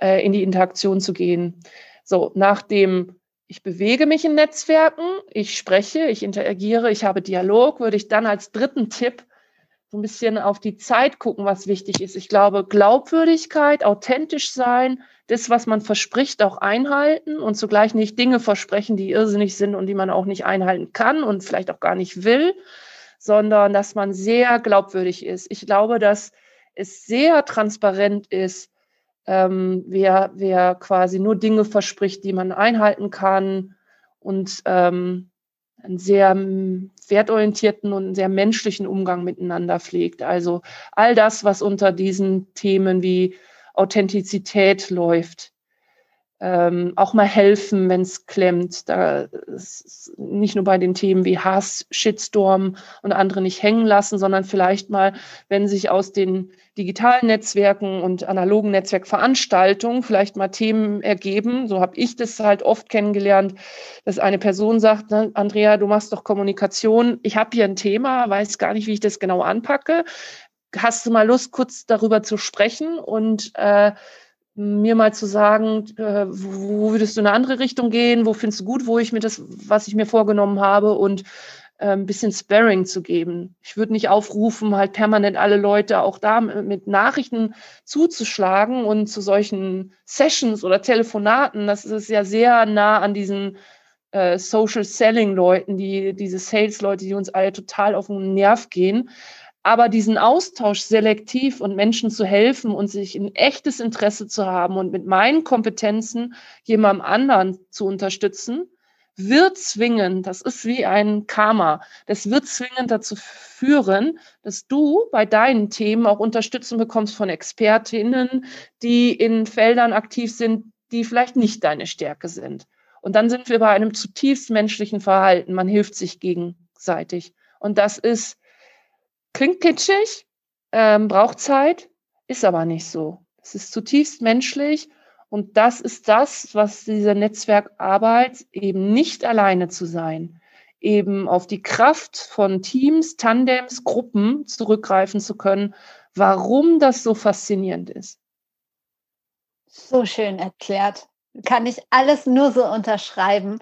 äh, in die Interaktion zu gehen. So, nachdem ich bewege mich in Netzwerken, ich spreche, ich interagiere, ich habe Dialog, würde ich dann als dritten Tipp so ein bisschen auf die Zeit gucken, was wichtig ist. Ich glaube, Glaubwürdigkeit, authentisch sein, das, was man verspricht, auch einhalten und zugleich nicht Dinge versprechen, die irrsinnig sind und die man auch nicht einhalten kann und vielleicht auch gar nicht will, sondern dass man sehr glaubwürdig ist. Ich glaube, dass es sehr transparent ist, ähm, wer, wer quasi nur Dinge verspricht, die man einhalten kann und ähm, einen sehr wertorientierten und sehr menschlichen Umgang miteinander pflegt. Also all das, was unter diesen Themen wie Authentizität läuft, ähm, auch mal helfen, wenn es klemmt. Da nicht nur bei den Themen wie Hass, Shitstorm und andere nicht hängen lassen, sondern vielleicht mal, wenn sich aus den digitalen Netzwerken und analogen Netzwerkveranstaltungen vielleicht mal Themen ergeben. So habe ich das halt oft kennengelernt, dass eine Person sagt, ne, Andrea, du machst doch Kommunikation. Ich habe hier ein Thema, weiß gar nicht, wie ich das genau anpacke. Hast du mal Lust, kurz darüber zu sprechen und äh, mir mal zu sagen, äh, wo würdest du in eine andere Richtung gehen, wo findest du gut, wo ich mir das, was ich mir vorgenommen habe und äh, ein bisschen Sparring zu geben. Ich würde nicht aufrufen, halt permanent alle Leute auch da mit Nachrichten zuzuschlagen und zu solchen Sessions oder Telefonaten. Das ist ja sehr nah an diesen äh, Social Selling Leuten, die diese Sales Leute, die uns alle total auf den Nerv gehen. Aber diesen Austausch selektiv und Menschen zu helfen und sich ein echtes Interesse zu haben und mit meinen Kompetenzen jemandem anderen zu unterstützen, wird zwingend, das ist wie ein Karma, das wird zwingend dazu führen, dass du bei deinen Themen auch Unterstützung bekommst von Expertinnen, die in Feldern aktiv sind, die vielleicht nicht deine Stärke sind. Und dann sind wir bei einem zutiefst menschlichen Verhalten. Man hilft sich gegenseitig. Und das ist Klingt kitschig, ähm, braucht Zeit, ist aber nicht so. Es ist zutiefst menschlich und das ist das, was diese Netzwerkarbeit eben nicht alleine zu sein, eben auf die Kraft von Teams, Tandems, Gruppen zurückgreifen zu können, warum das so faszinierend ist. So schön erklärt. Kann ich alles nur so unterschreiben.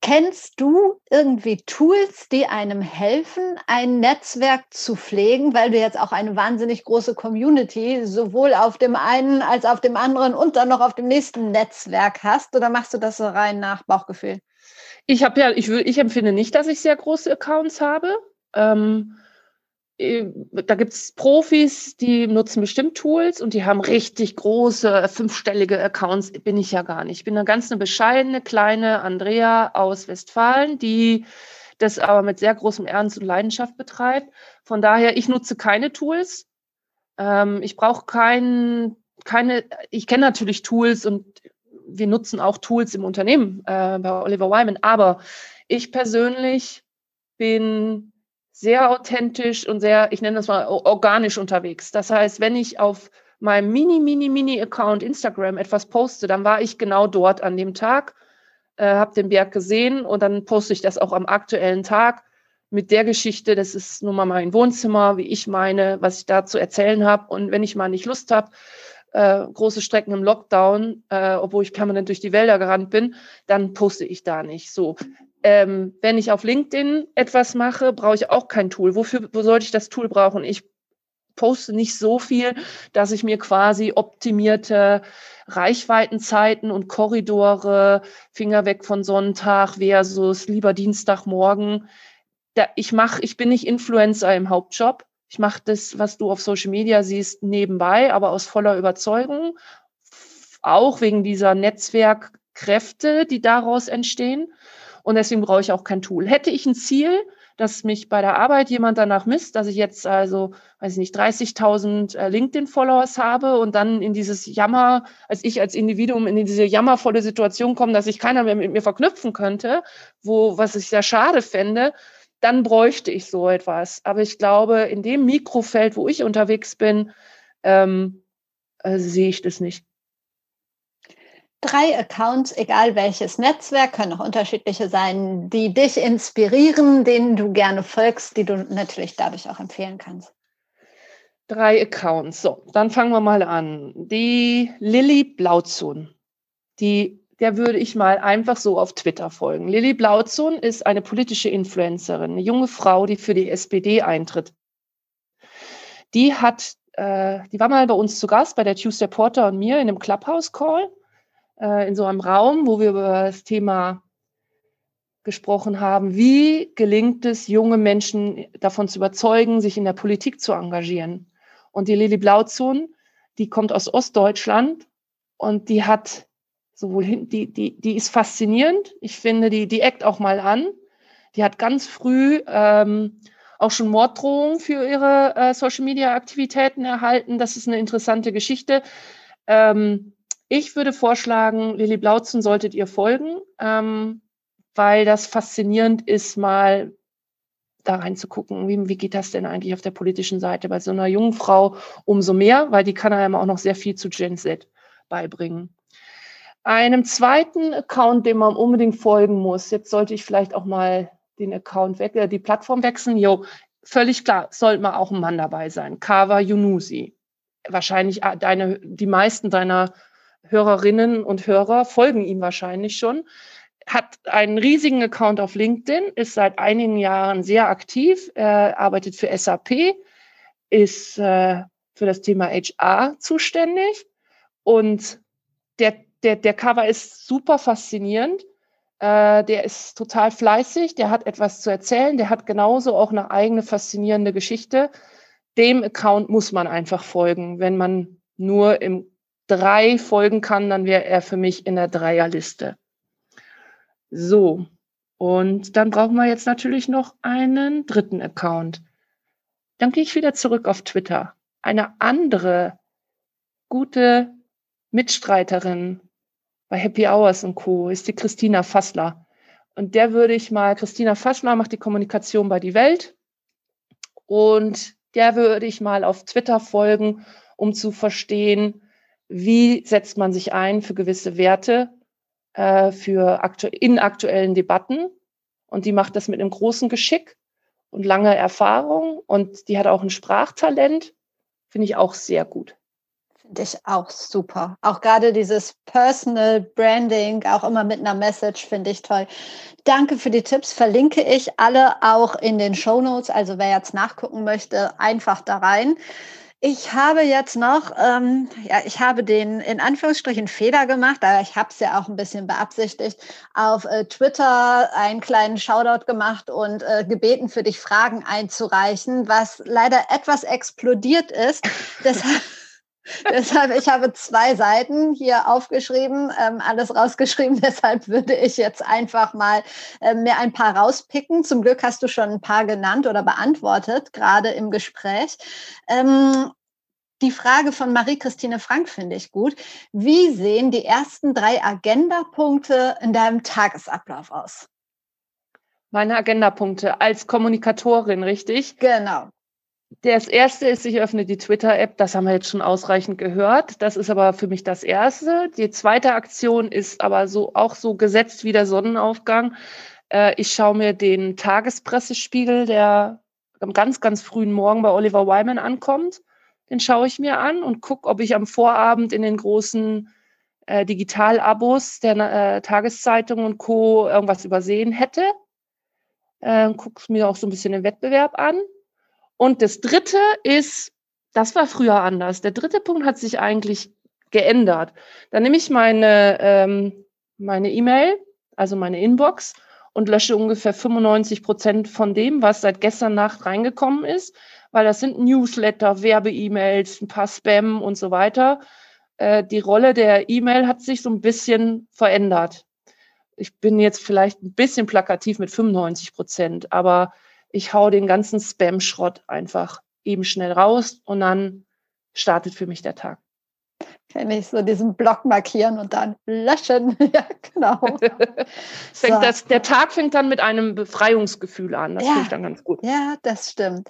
Kennst du irgendwie Tools, die einem helfen, ein Netzwerk zu pflegen, weil du jetzt auch eine wahnsinnig große Community sowohl auf dem einen als auf dem anderen und dann noch auf dem nächsten Netzwerk hast? Oder machst du das so rein nach Bauchgefühl? Ich habe ja, ich, ich empfinde nicht, dass ich sehr große Accounts habe. Ähm, äh, da gibt es Profis, die nutzen bestimmt Tools und die haben richtig große, fünfstellige Accounts. Bin ich ja gar nicht. Ich bin eine ganz eine bescheidene, kleine Andrea aus Westfalen, die das aber mit sehr großem Ernst und Leidenschaft betreibt. Von daher, ich nutze keine Tools. Ähm, ich brauche kein, keine, ich kenne natürlich Tools und wir nutzen auch Tools im Unternehmen äh, bei Oliver Wyman, aber ich persönlich bin sehr authentisch und sehr, ich nenne das mal organisch unterwegs. Das heißt, wenn ich auf meinem mini, mini, mini Account Instagram etwas poste, dann war ich genau dort an dem Tag, äh, habe den Berg gesehen und dann poste ich das auch am aktuellen Tag mit der Geschichte. Das ist nun mal mein Wohnzimmer, wie ich meine, was ich da zu erzählen habe. Und wenn ich mal nicht Lust habe, äh, große Strecken im Lockdown, äh, obwohl ich permanent durch die Wälder gerannt bin, dann poste ich da nicht. So, ähm, wenn ich auf LinkedIn etwas mache, brauche ich auch kein Tool. Wofür wo sollte ich das Tool brauchen? Ich poste nicht so viel, dass ich mir quasi optimierte Reichweitenzeiten und Korridore, Finger weg von Sonntag versus lieber Dienstagmorgen. Da, ich mache, ich bin nicht Influencer im Hauptjob. Ich mache das, was du auf Social Media siehst, nebenbei, aber aus voller Überzeugung. Auch wegen dieser Netzwerkkräfte, die daraus entstehen. Und deswegen brauche ich auch kein Tool. Hätte ich ein Ziel, dass mich bei der Arbeit jemand danach misst, dass ich jetzt also, weiß ich nicht, 30.000 äh, LinkedIn-Followers habe und dann in dieses Jammer, als ich als Individuum in diese jammervolle Situation komme, dass ich keiner mehr mit mir verknüpfen könnte, wo, was ich sehr schade fände, dann bräuchte ich so etwas. Aber ich glaube, in dem Mikrofeld, wo ich unterwegs bin, ähm, äh, sehe ich das nicht. Drei Accounts, egal welches Netzwerk, können auch unterschiedliche sein, die dich inspirieren, denen du gerne folgst, die du natürlich dadurch auch empfehlen kannst. Drei Accounts. So, dann fangen wir mal an. Die Lilly Blauzun, die der würde ich mal einfach so auf Twitter folgen. Lilly Blauzun ist eine politische Influencerin, eine junge Frau, die für die SPD eintritt. Die hat, äh, die war mal bei uns zu Gast bei der Tuesday Porter und mir in einem Clubhouse-Call in so einem Raum, wo wir über das Thema gesprochen haben, wie gelingt es, junge Menschen davon zu überzeugen, sich in der Politik zu engagieren. Und die Lili Blauzun, die kommt aus Ostdeutschland und die hat sowohl hin, die, die, die ist faszinierend. Ich finde, die, die eckt auch mal an. Die hat ganz früh ähm, auch schon Morddrohungen für ihre äh, Social Media Aktivitäten erhalten. Das ist eine interessante Geschichte. Ähm, ich würde vorschlagen, Lili Blautzen solltet ihr folgen, ähm, weil das faszinierend ist, mal da reinzugucken, wie, wie geht das denn eigentlich auf der politischen Seite bei so einer jungen Frau umso mehr, weil die kann einem auch noch sehr viel zu Gen Z beibringen einem zweiten Account, dem man unbedingt folgen muss. Jetzt sollte ich vielleicht auch mal den Account weg, äh, die Plattform wechseln. Jo, völlig klar, sollte mal auch ein Mann dabei sein. Kawa Yunusi. Wahrscheinlich äh, deine, die meisten deiner Hörerinnen und Hörer folgen ihm wahrscheinlich schon. Hat einen riesigen Account auf LinkedIn, ist seit einigen Jahren sehr aktiv, äh, arbeitet für SAP, ist äh, für das Thema HR zuständig und der der, der Cover ist super faszinierend. Äh, der ist total fleißig, der hat etwas zu erzählen, der hat genauso auch eine eigene faszinierende Geschichte. Dem Account muss man einfach folgen. Wenn man nur im drei folgen kann, dann wäre er für mich in der Dreierliste. So, und dann brauchen wir jetzt natürlich noch einen dritten Account. Dann gehe ich wieder zurück auf Twitter. Eine andere gute Mitstreiterin bei Happy Hours und Co. ist die Christina Fassler. Und der würde ich mal, Christina Fassler macht die Kommunikation bei Die Welt. Und der würde ich mal auf Twitter folgen, um zu verstehen, wie setzt man sich ein für gewisse Werte äh, für aktu in aktuellen Debatten. Und die macht das mit einem großen Geschick und langer Erfahrung. Und die hat auch ein Sprachtalent, finde ich auch sehr gut. Finde ich auch super. Auch gerade dieses Personal Branding, auch immer mit einer Message, finde ich toll. Danke für die Tipps. Verlinke ich alle auch in den Show Notes. Also wer jetzt nachgucken möchte, einfach da rein. Ich habe jetzt noch, ähm, ja, ich habe den in Anführungsstrichen Fehler gemacht, aber ich habe es ja auch ein bisschen beabsichtigt, auf äh, Twitter einen kleinen Shoutout gemacht und äh, gebeten, für dich Fragen einzureichen, was leider etwas explodiert ist. [LAUGHS] Deshalb [LAUGHS] Deshalb, ich habe zwei Seiten hier aufgeschrieben, ähm, alles rausgeschrieben. [LAUGHS] Deshalb würde ich jetzt einfach mal äh, mir ein paar rauspicken. Zum Glück hast du schon ein paar genannt oder beantwortet, gerade im Gespräch. Ähm, die Frage von Marie-Christine Frank finde ich gut. Wie sehen die ersten drei Agendapunkte in deinem Tagesablauf aus? Meine Agendapunkte als Kommunikatorin, richtig? Genau. Das erste ist, ich öffne die Twitter-App. Das haben wir jetzt schon ausreichend gehört. Das ist aber für mich das erste. Die zweite Aktion ist aber so auch so gesetzt wie der Sonnenaufgang. Äh, ich schaue mir den Tagespressespiegel, der am ganz, ganz frühen Morgen bei Oliver Wyman ankommt. den schaue ich mir an und gucke, ob ich am Vorabend in den großen äh, Digitalabos der äh, Tageszeitung und Co. irgendwas übersehen hätte. Äh, gucke mir auch so ein bisschen den Wettbewerb an. Und das dritte ist, das war früher anders. Der dritte Punkt hat sich eigentlich geändert. Dann nehme ich meine ähm, meine E-Mail, also meine Inbox und lösche ungefähr 95 Prozent von dem, was seit gestern Nacht reingekommen ist, weil das sind Newsletter, Werbe-E-Mails, ein paar Spam und so weiter. Äh, die Rolle der E-Mail hat sich so ein bisschen verändert. Ich bin jetzt vielleicht ein bisschen plakativ mit 95 Prozent, aber ich hau den ganzen Spam-Schrott einfach eben schnell raus und dann startet für mich der Tag kenne ich so diesen Block markieren und dann löschen. [LAUGHS] ja, genau. [LAUGHS] so. das, der Tag fängt dann mit einem Befreiungsgefühl an. Das ja. finde ich dann ganz gut. Ja, das stimmt.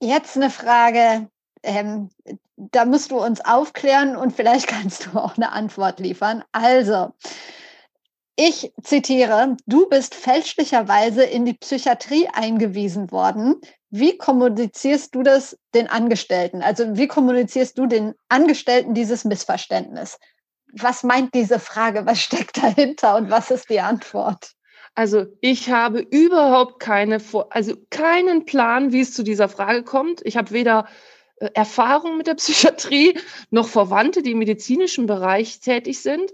Jetzt eine Frage, ähm, da musst du uns aufklären und vielleicht [LAUGHS] kannst du auch eine Antwort liefern. Also, ich zitiere, du bist fälschlicherweise in die Psychiatrie eingewiesen worden. Wie kommunizierst du das den Angestellten? Also wie kommunizierst du den Angestellten dieses Missverständnis? Was meint diese Frage? Was steckt dahinter und was ist die Antwort? Also ich habe überhaupt keine, also keinen Plan, wie es zu dieser Frage kommt. Ich habe weder äh, Erfahrung mit der Psychiatrie noch Verwandte, die im medizinischen Bereich tätig sind.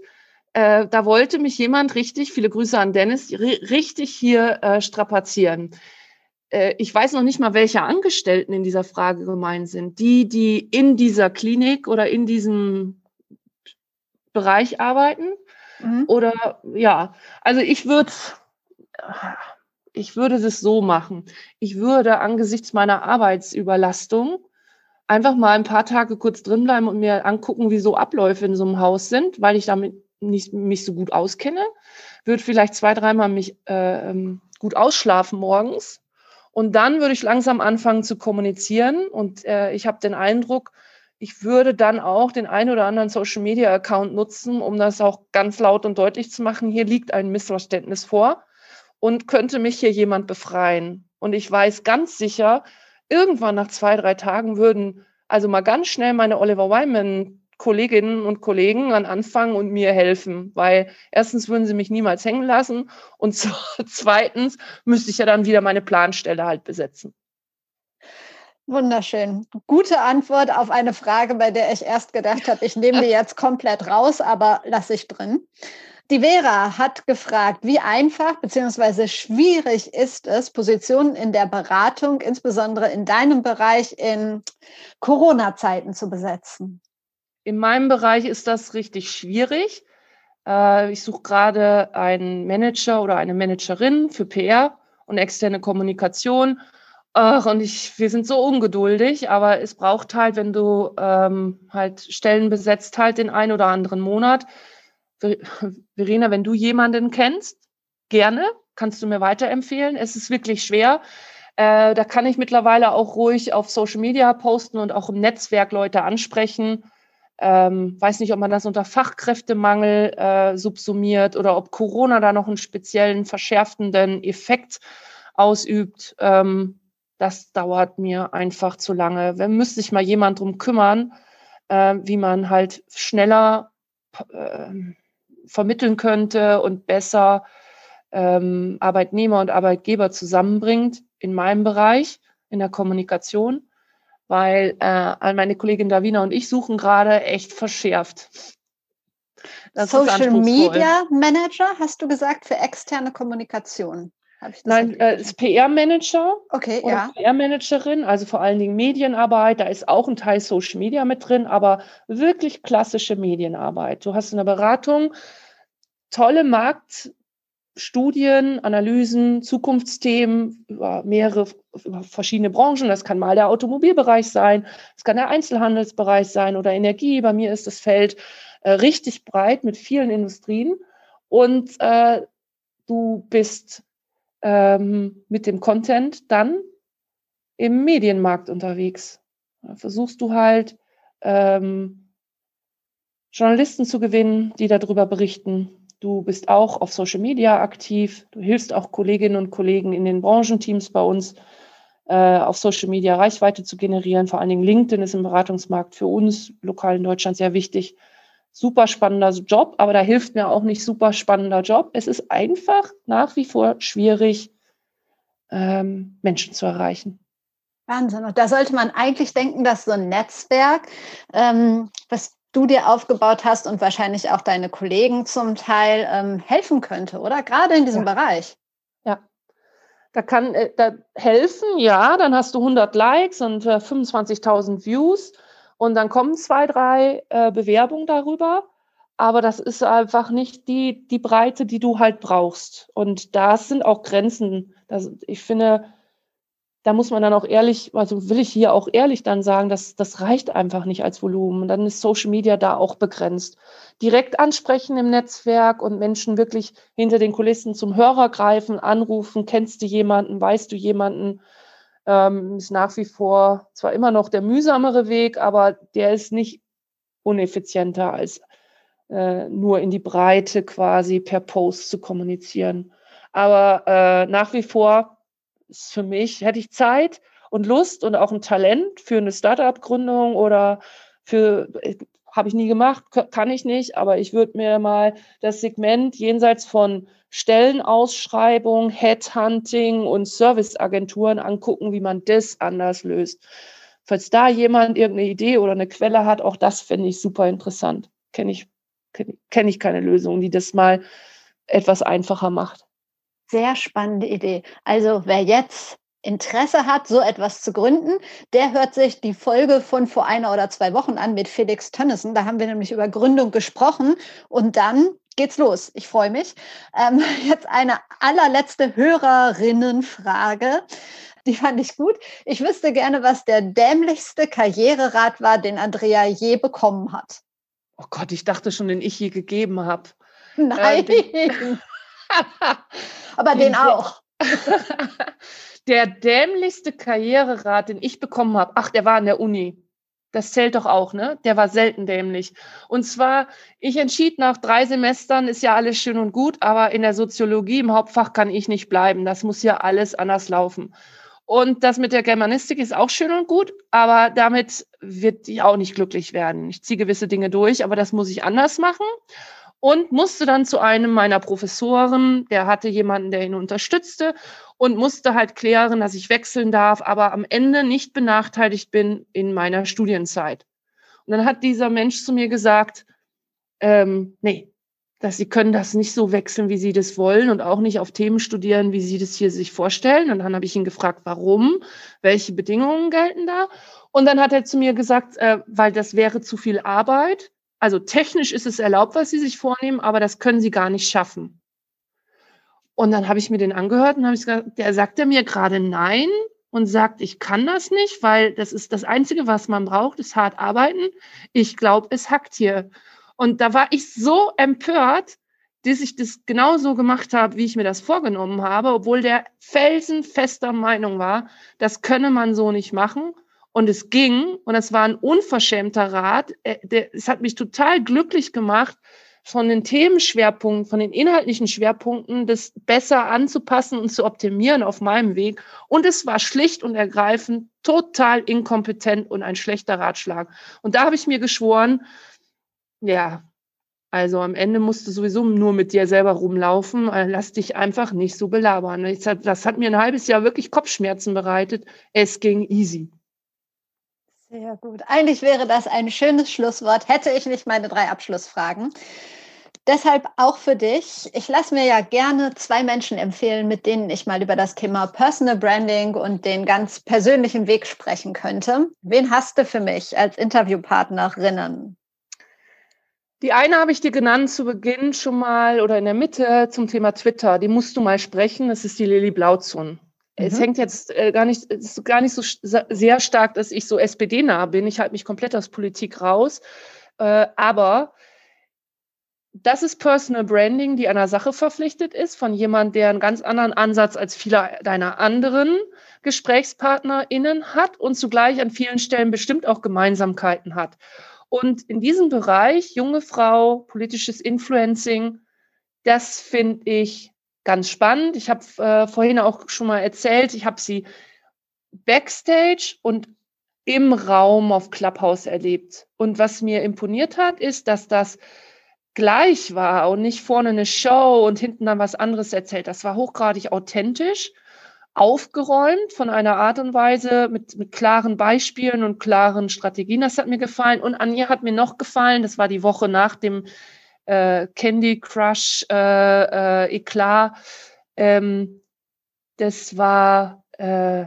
Äh, da wollte mich jemand richtig, viele Grüße an Dennis, richtig hier äh, strapazieren. Äh, ich weiß noch nicht mal, welche Angestellten in dieser Frage gemeint sind. Die, die in dieser Klinik oder in diesem Bereich arbeiten. Mhm. Oder ja, also ich würde, ich würde es so machen. Ich würde angesichts meiner Arbeitsüberlastung einfach mal ein paar Tage kurz drinbleiben und mir angucken, wie so Abläufe in so einem Haus sind, weil ich damit nicht mich so gut auskenne, würde vielleicht zwei, dreimal mich äh, ähm, gut ausschlafen morgens. Und dann würde ich langsam anfangen zu kommunizieren. Und äh, ich habe den Eindruck, ich würde dann auch den einen oder anderen Social Media Account nutzen, um das auch ganz laut und deutlich zu machen. Hier liegt ein Missverständnis vor und könnte mich hier jemand befreien. Und ich weiß ganz sicher, irgendwann nach zwei, drei Tagen würden also mal ganz schnell meine Oliver Wyman Kolleginnen und Kollegen an anfangen und mir helfen, weil erstens würden sie mich niemals hängen lassen und [LAUGHS] zweitens müsste ich ja dann wieder meine Planstelle halt besetzen. Wunderschön. Gute Antwort auf eine Frage, bei der ich erst gedacht habe, ich nehme die [LAUGHS] jetzt komplett raus, aber lasse ich drin. Die Vera hat gefragt, wie einfach bzw. schwierig ist es, Positionen in der Beratung, insbesondere in deinem Bereich in Corona-Zeiten zu besetzen? In meinem Bereich ist das richtig schwierig. Äh, ich suche gerade einen Manager oder eine Managerin für PR und externe Kommunikation. und ich, wir sind so ungeduldig, aber es braucht halt, wenn du ähm, halt Stellen besetzt, halt den einen oder anderen Monat. Verena, wenn du jemanden kennst, gerne, kannst du mir weiterempfehlen. Es ist wirklich schwer. Äh, da kann ich mittlerweile auch ruhig auf Social Media posten und auch im Netzwerk Leute ansprechen. Ähm, weiß nicht, ob man das unter Fachkräftemangel äh, subsumiert oder ob Corona da noch einen speziellen verschärfenden Effekt ausübt. Ähm, das dauert mir einfach zu lange. Wenn müsste sich mal jemand drum kümmern, äh, wie man halt schneller äh, vermitteln könnte und besser ähm, Arbeitnehmer und Arbeitgeber zusammenbringt in meinem Bereich, in der Kommunikation weil äh, meine Kollegin Davina und ich suchen gerade echt verschärft. Das Social Media Manager, hast du gesagt, für externe Kommunikation? Nein, äh, ist PR-Manager. Okay, ja. PR-Managerin, also vor allen Dingen Medienarbeit. Da ist auch ein Teil Social Media mit drin, aber wirklich klassische Medienarbeit. Du hast eine Beratung, tolle Markt, Studien, Analysen, Zukunftsthemen über mehrere über verschiedene Branchen. Das kann mal der Automobilbereich sein, es kann der Einzelhandelsbereich sein oder Energie. Bei mir ist das Feld äh, richtig breit mit vielen Industrien. Und äh, du bist ähm, mit dem Content dann im Medienmarkt unterwegs. Da versuchst du halt ähm, Journalisten zu gewinnen, die darüber berichten, Du bist auch auf Social Media aktiv. Du hilfst auch Kolleginnen und Kollegen in den Branchenteams bei uns. äh, auf Social Media Reichweite zu generieren. Vor allen Dingen LinkedIn ist im Beratungsmarkt für uns lokal in Deutschland sehr wichtig. Super spannender Job, aber da hilft mir auch nicht super spannender Job. Es ist einfach nach wie vor schwierig, ähm, Menschen zu erreichen. Wahnsinn. Und da sollte man eigentlich denken, dass so ein Netzwerk, ähm, was du dir aufgebaut hast und wahrscheinlich auch deine Kollegen zum Teil ähm, helfen könnte, oder? Gerade in diesem ja. Bereich. Ja. Da kann äh, da helfen, ja, dann hast du 100 Likes und äh, 25.000 Views und dann kommen zwei, drei äh, Bewerbungen darüber. Aber das ist einfach nicht die, die Breite, die du halt brauchst. Und da sind auch Grenzen. Das, ich finde, da muss man dann auch ehrlich, also will ich hier auch ehrlich dann sagen, dass das reicht einfach nicht als Volumen. Und dann ist Social Media da auch begrenzt. Direkt ansprechen im Netzwerk und Menschen wirklich hinter den Kulissen zum Hörer greifen, anrufen, kennst du jemanden, weißt du jemanden, ähm, ist nach wie vor zwar immer noch der mühsamere Weg, aber der ist nicht uneffizienter als äh, nur in die Breite quasi per Post zu kommunizieren. Aber äh, nach wie vor ist für mich, hätte ich Zeit und Lust und auch ein Talent für eine Startup-Gründung oder für, äh, habe ich nie gemacht, kann ich nicht, aber ich würde mir mal das Segment jenseits von Stellenausschreibung, Headhunting und Serviceagenturen angucken, wie man das anders löst. Falls da jemand irgendeine Idee oder eine Quelle hat, auch das finde ich super interessant. Kenne ich, kenn ich keine Lösung, die das mal etwas einfacher macht. Sehr spannende Idee. Also wer jetzt Interesse hat, so etwas zu gründen, der hört sich die Folge von vor einer oder zwei Wochen an mit Felix Tönnissen. Da haben wir nämlich über Gründung gesprochen und dann geht's los. Ich freue mich. Ähm, [LAUGHS] jetzt eine allerletzte Hörerinnenfrage. Die fand ich gut. Ich wüsste gerne, was der dämlichste Karriererat war, den Andrea je bekommen hat. Oh Gott, ich dachte schon, den ich je gegeben habe. Nein. Äh, [LAUGHS] Aber den auch. [LAUGHS] der dämlichste Karriererat, den ich bekommen habe, ach, der war an der Uni. Das zählt doch auch, ne? Der war selten dämlich. Und zwar, ich entschied nach drei Semestern, ist ja alles schön und gut, aber in der Soziologie im Hauptfach kann ich nicht bleiben. Das muss ja alles anders laufen. Und das mit der Germanistik ist auch schön und gut, aber damit wird ich auch nicht glücklich werden. Ich ziehe gewisse Dinge durch, aber das muss ich anders machen und musste dann zu einem meiner Professoren, der hatte jemanden, der ihn unterstützte und musste halt klären, dass ich wechseln darf, aber am Ende nicht benachteiligt bin in meiner Studienzeit. Und dann hat dieser Mensch zu mir gesagt, ähm, nee, dass sie können das nicht so wechseln, wie sie das wollen und auch nicht auf Themen studieren, wie sie das hier sich vorstellen. Und dann habe ich ihn gefragt, warum, welche Bedingungen gelten da? Und dann hat er zu mir gesagt, äh, weil das wäre zu viel Arbeit also technisch ist es erlaubt, was sie sich vornehmen, aber das können sie gar nicht schaffen. Und dann habe ich mir den angehört und habe ich gesagt, der sagt er mir gerade nein und sagt, ich kann das nicht, weil das ist das Einzige, was man braucht, ist hart arbeiten. Ich glaube, es hackt hier. Und da war ich so empört, dass ich das genauso gemacht habe, wie ich mir das vorgenommen habe, obwohl der felsenfester Meinung war, das könne man so nicht machen. Und es ging, und es war ein unverschämter Rat. Äh, es hat mich total glücklich gemacht, von den Themenschwerpunkten, von den inhaltlichen Schwerpunkten, das besser anzupassen und zu optimieren auf meinem Weg. Und es war schlicht und ergreifend total inkompetent und ein schlechter Ratschlag. Und da habe ich mir geschworen, ja, also am Ende musst du sowieso nur mit dir selber rumlaufen. Äh, lass dich einfach nicht so belabern. Das hat mir ein halbes Jahr wirklich Kopfschmerzen bereitet. Es ging easy. Sehr gut. Eigentlich wäre das ein schönes Schlusswort, hätte ich nicht meine drei Abschlussfragen. Deshalb auch für dich. Ich lasse mir ja gerne zwei Menschen empfehlen, mit denen ich mal über das Thema Personal Branding und den ganz persönlichen Weg sprechen könnte. Wen hast du für mich als Interviewpartnerinnen? Die eine habe ich dir genannt zu Beginn schon mal oder in der Mitte zum Thema Twitter. Die musst du mal sprechen. Das ist die Lilly Blauzun. Mhm. Es hängt jetzt äh, gar nicht, es ist gar nicht so sehr stark, dass ich so SPD-nah bin. Ich halte mich komplett aus Politik raus. Äh, aber das ist Personal Branding, die einer Sache verpflichtet ist, von jemand, der einen ganz anderen Ansatz als viele deiner anderen GesprächspartnerInnen hat und zugleich an vielen Stellen bestimmt auch Gemeinsamkeiten hat. Und in diesem Bereich, junge Frau, politisches Influencing, das finde ich ganz spannend. Ich habe äh, vorhin auch schon mal erzählt, ich habe sie backstage und im Raum auf Clubhouse erlebt. Und was mir imponiert hat, ist, dass das gleich war und nicht vorne eine Show und hinten dann was anderes erzählt. Das war hochgradig authentisch, aufgeräumt von einer Art und Weise mit, mit klaren Beispielen und klaren Strategien. Das hat mir gefallen. Und Anja hat mir noch gefallen, das war die Woche nach dem äh, Candy Crush äh, äh, Eklat. Ähm, das war äh,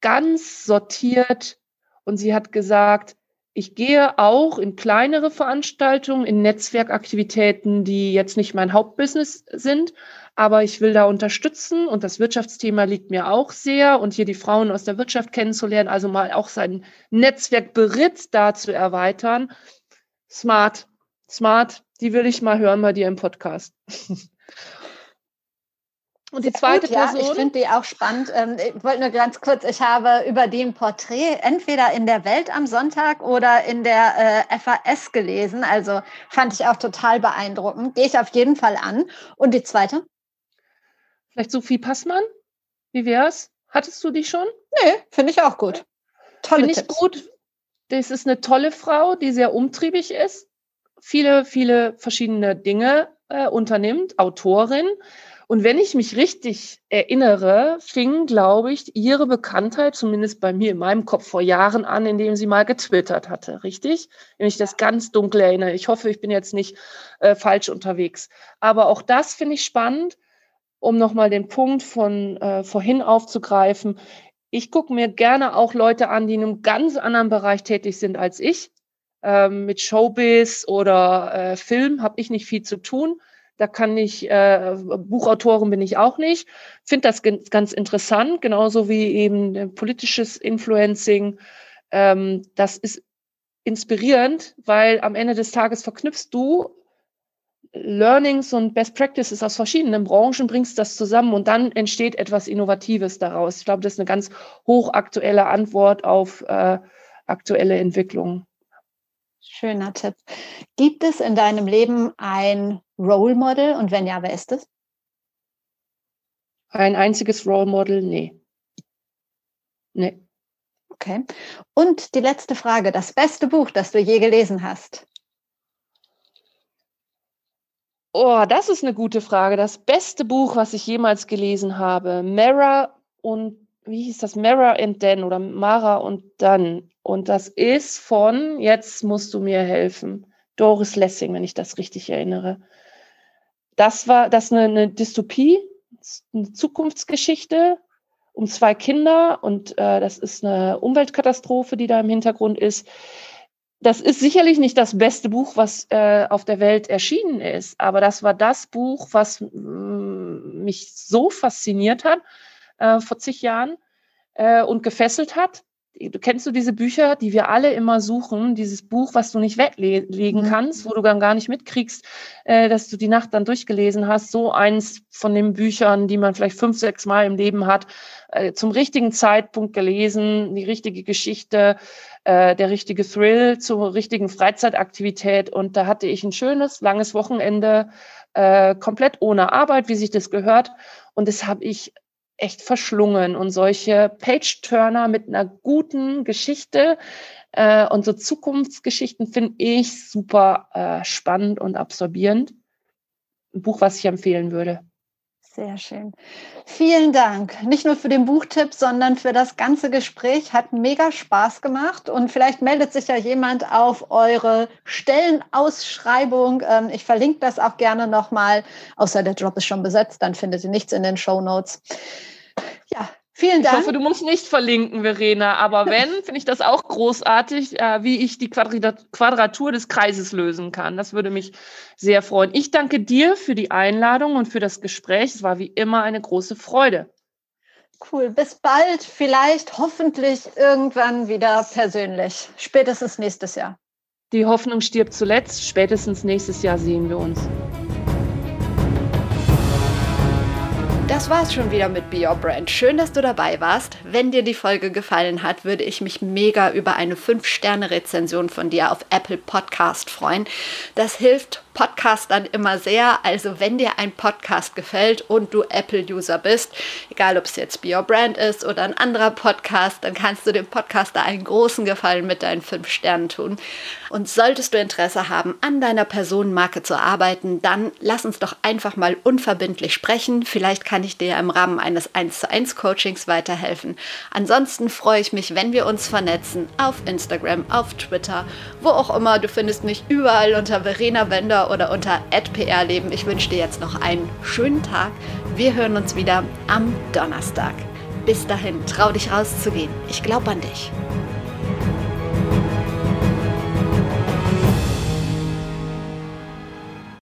ganz sortiert und sie hat gesagt, ich gehe auch in kleinere Veranstaltungen, in Netzwerkaktivitäten, die jetzt nicht mein Hauptbusiness sind, aber ich will da unterstützen und das Wirtschaftsthema liegt mir auch sehr und hier die Frauen aus der Wirtschaft kennenzulernen, also mal auch sein Netzwerk Beritt da zu erweitern. Smart, smart, die will ich mal hören bei dir im Podcast. [LAUGHS] Und die zweite gut, Person. Ja, ich finde die auch spannend. Ähm, ich wollte nur ganz kurz, ich habe über den Porträt entweder in der Welt am Sonntag oder in der äh, FAS gelesen. Also fand ich auch total beeindruckend. Gehe ich auf jeden Fall an. Und die zweite? Vielleicht Sophie Passmann? Wie wär's? Hattest du die schon? Nee, finde ich auch gut. Tolle Finde ich gut. Das ist eine tolle Frau, die sehr umtriebig ist, viele, viele verschiedene Dinge äh, unternimmt, Autorin und wenn ich mich richtig erinnere, fing, glaube ich, ihre Bekanntheit, zumindest bei mir in meinem Kopf, vor Jahren an, indem sie mal getwittert hatte, richtig? Wenn ich das ganz dunkel erinnere. Ich hoffe, ich bin jetzt nicht äh, falsch unterwegs. Aber auch das finde ich spannend, um nochmal den Punkt von äh, vorhin aufzugreifen. Ich gucke mir gerne auch Leute an, die in einem ganz anderen Bereich tätig sind als ich. Ähm, mit Showbiz oder äh, Film habe ich nicht viel zu tun da kann ich, äh, Buchautorin bin ich auch nicht. Finde das ganz interessant, genauso wie eben äh, politisches Influencing. Ähm, das ist inspirierend, weil am Ende des Tages verknüpfst du Learnings und Best Practices aus verschiedenen Branchen, bringst das zusammen und dann entsteht etwas Innovatives daraus. Ich glaube, das ist eine ganz hochaktuelle Antwort auf äh, aktuelle Entwicklungen. Schöner Tipp. Gibt es in deinem Leben ein Role Model und wenn ja, wer ist es? Ein einziges Role Model? Nee. Nee. Okay. Und die letzte Frage: Das beste Buch, das du je gelesen hast? Oh, das ist eine gute Frage. Das beste Buch, was ich jemals gelesen habe: Mara und wie hieß das? Mara and Dan oder Mara und dann. Und das ist von, jetzt musst du mir helfen, Doris Lessing, wenn ich das richtig erinnere. Das war das eine, eine Dystopie, eine Zukunftsgeschichte um zwei Kinder und äh, das ist eine Umweltkatastrophe, die da im Hintergrund ist. Das ist sicherlich nicht das beste Buch, was äh, auf der Welt erschienen ist, aber das war das Buch, was mm, mich so fasziniert hat äh, vor zig Jahren äh, und gefesselt hat, kennst du diese Bücher, die wir alle immer suchen, dieses Buch, was du nicht weglegen mhm. kannst, wo du dann gar nicht mitkriegst, äh, dass du die Nacht dann durchgelesen hast, so eins von den Büchern, die man vielleicht fünf, sechs Mal im Leben hat, äh, zum richtigen Zeitpunkt gelesen, die richtige Geschichte, äh, der richtige Thrill zur richtigen Freizeitaktivität. Und da hatte ich ein schönes, langes Wochenende, komplett ohne Arbeit, wie sich das gehört. Und das habe ich echt verschlungen und solche Page-Turner mit einer guten Geschichte äh, und so Zukunftsgeschichten finde ich super äh, spannend und absorbierend. Ein Buch, was ich empfehlen würde. Sehr schön. Vielen Dank. Nicht nur für den Buchtipp, sondern für das ganze Gespräch. Hat mega Spaß gemacht. Und vielleicht meldet sich ja jemand auf eure Stellenausschreibung. Ähm, ich verlinke das auch gerne nochmal. Außer der Job ist schon besetzt, dann findet ihr nichts in den Show Notes. Ja, Vielen Dank. Ich hoffe, du musst nicht verlinken, Verena. Aber [LAUGHS] wenn, finde ich das auch großartig, äh, wie ich die Quadratur des Kreises lösen kann. Das würde mich sehr freuen. Ich danke dir für die Einladung und für das Gespräch. Es war wie immer eine große Freude. Cool. Bis bald. Vielleicht, hoffentlich irgendwann wieder persönlich. Spätestens nächstes Jahr. Die Hoffnung stirbt zuletzt. Spätestens nächstes Jahr sehen wir uns. Das war's schon wieder mit Be Your Brand. Schön, dass du dabei warst. Wenn dir die Folge gefallen hat, würde ich mich mega über eine 5-Sterne-Rezension von dir auf Apple Podcast freuen. Das hilft Podcastern immer sehr. Also wenn dir ein Podcast gefällt und du Apple-User bist, egal ob es jetzt Be Your Brand ist oder ein anderer Podcast, dann kannst du dem Podcaster einen großen Gefallen mit deinen fünf Sternen tun. Und solltest du Interesse haben, an deiner Personenmarke zu arbeiten, dann lass uns doch einfach mal unverbindlich sprechen. Vielleicht kann ich dir im Rahmen eines 1 zu 1 Coachings weiterhelfen. Ansonsten freue ich mich, wenn wir uns vernetzen auf Instagram, auf Twitter, wo auch immer. Du findest mich überall unter Verena Bender oder unter @prleben. Ich wünsche dir jetzt noch einen schönen Tag. Wir hören uns wieder am Donnerstag. Bis dahin, trau dich rauszugehen. Ich glaube an dich.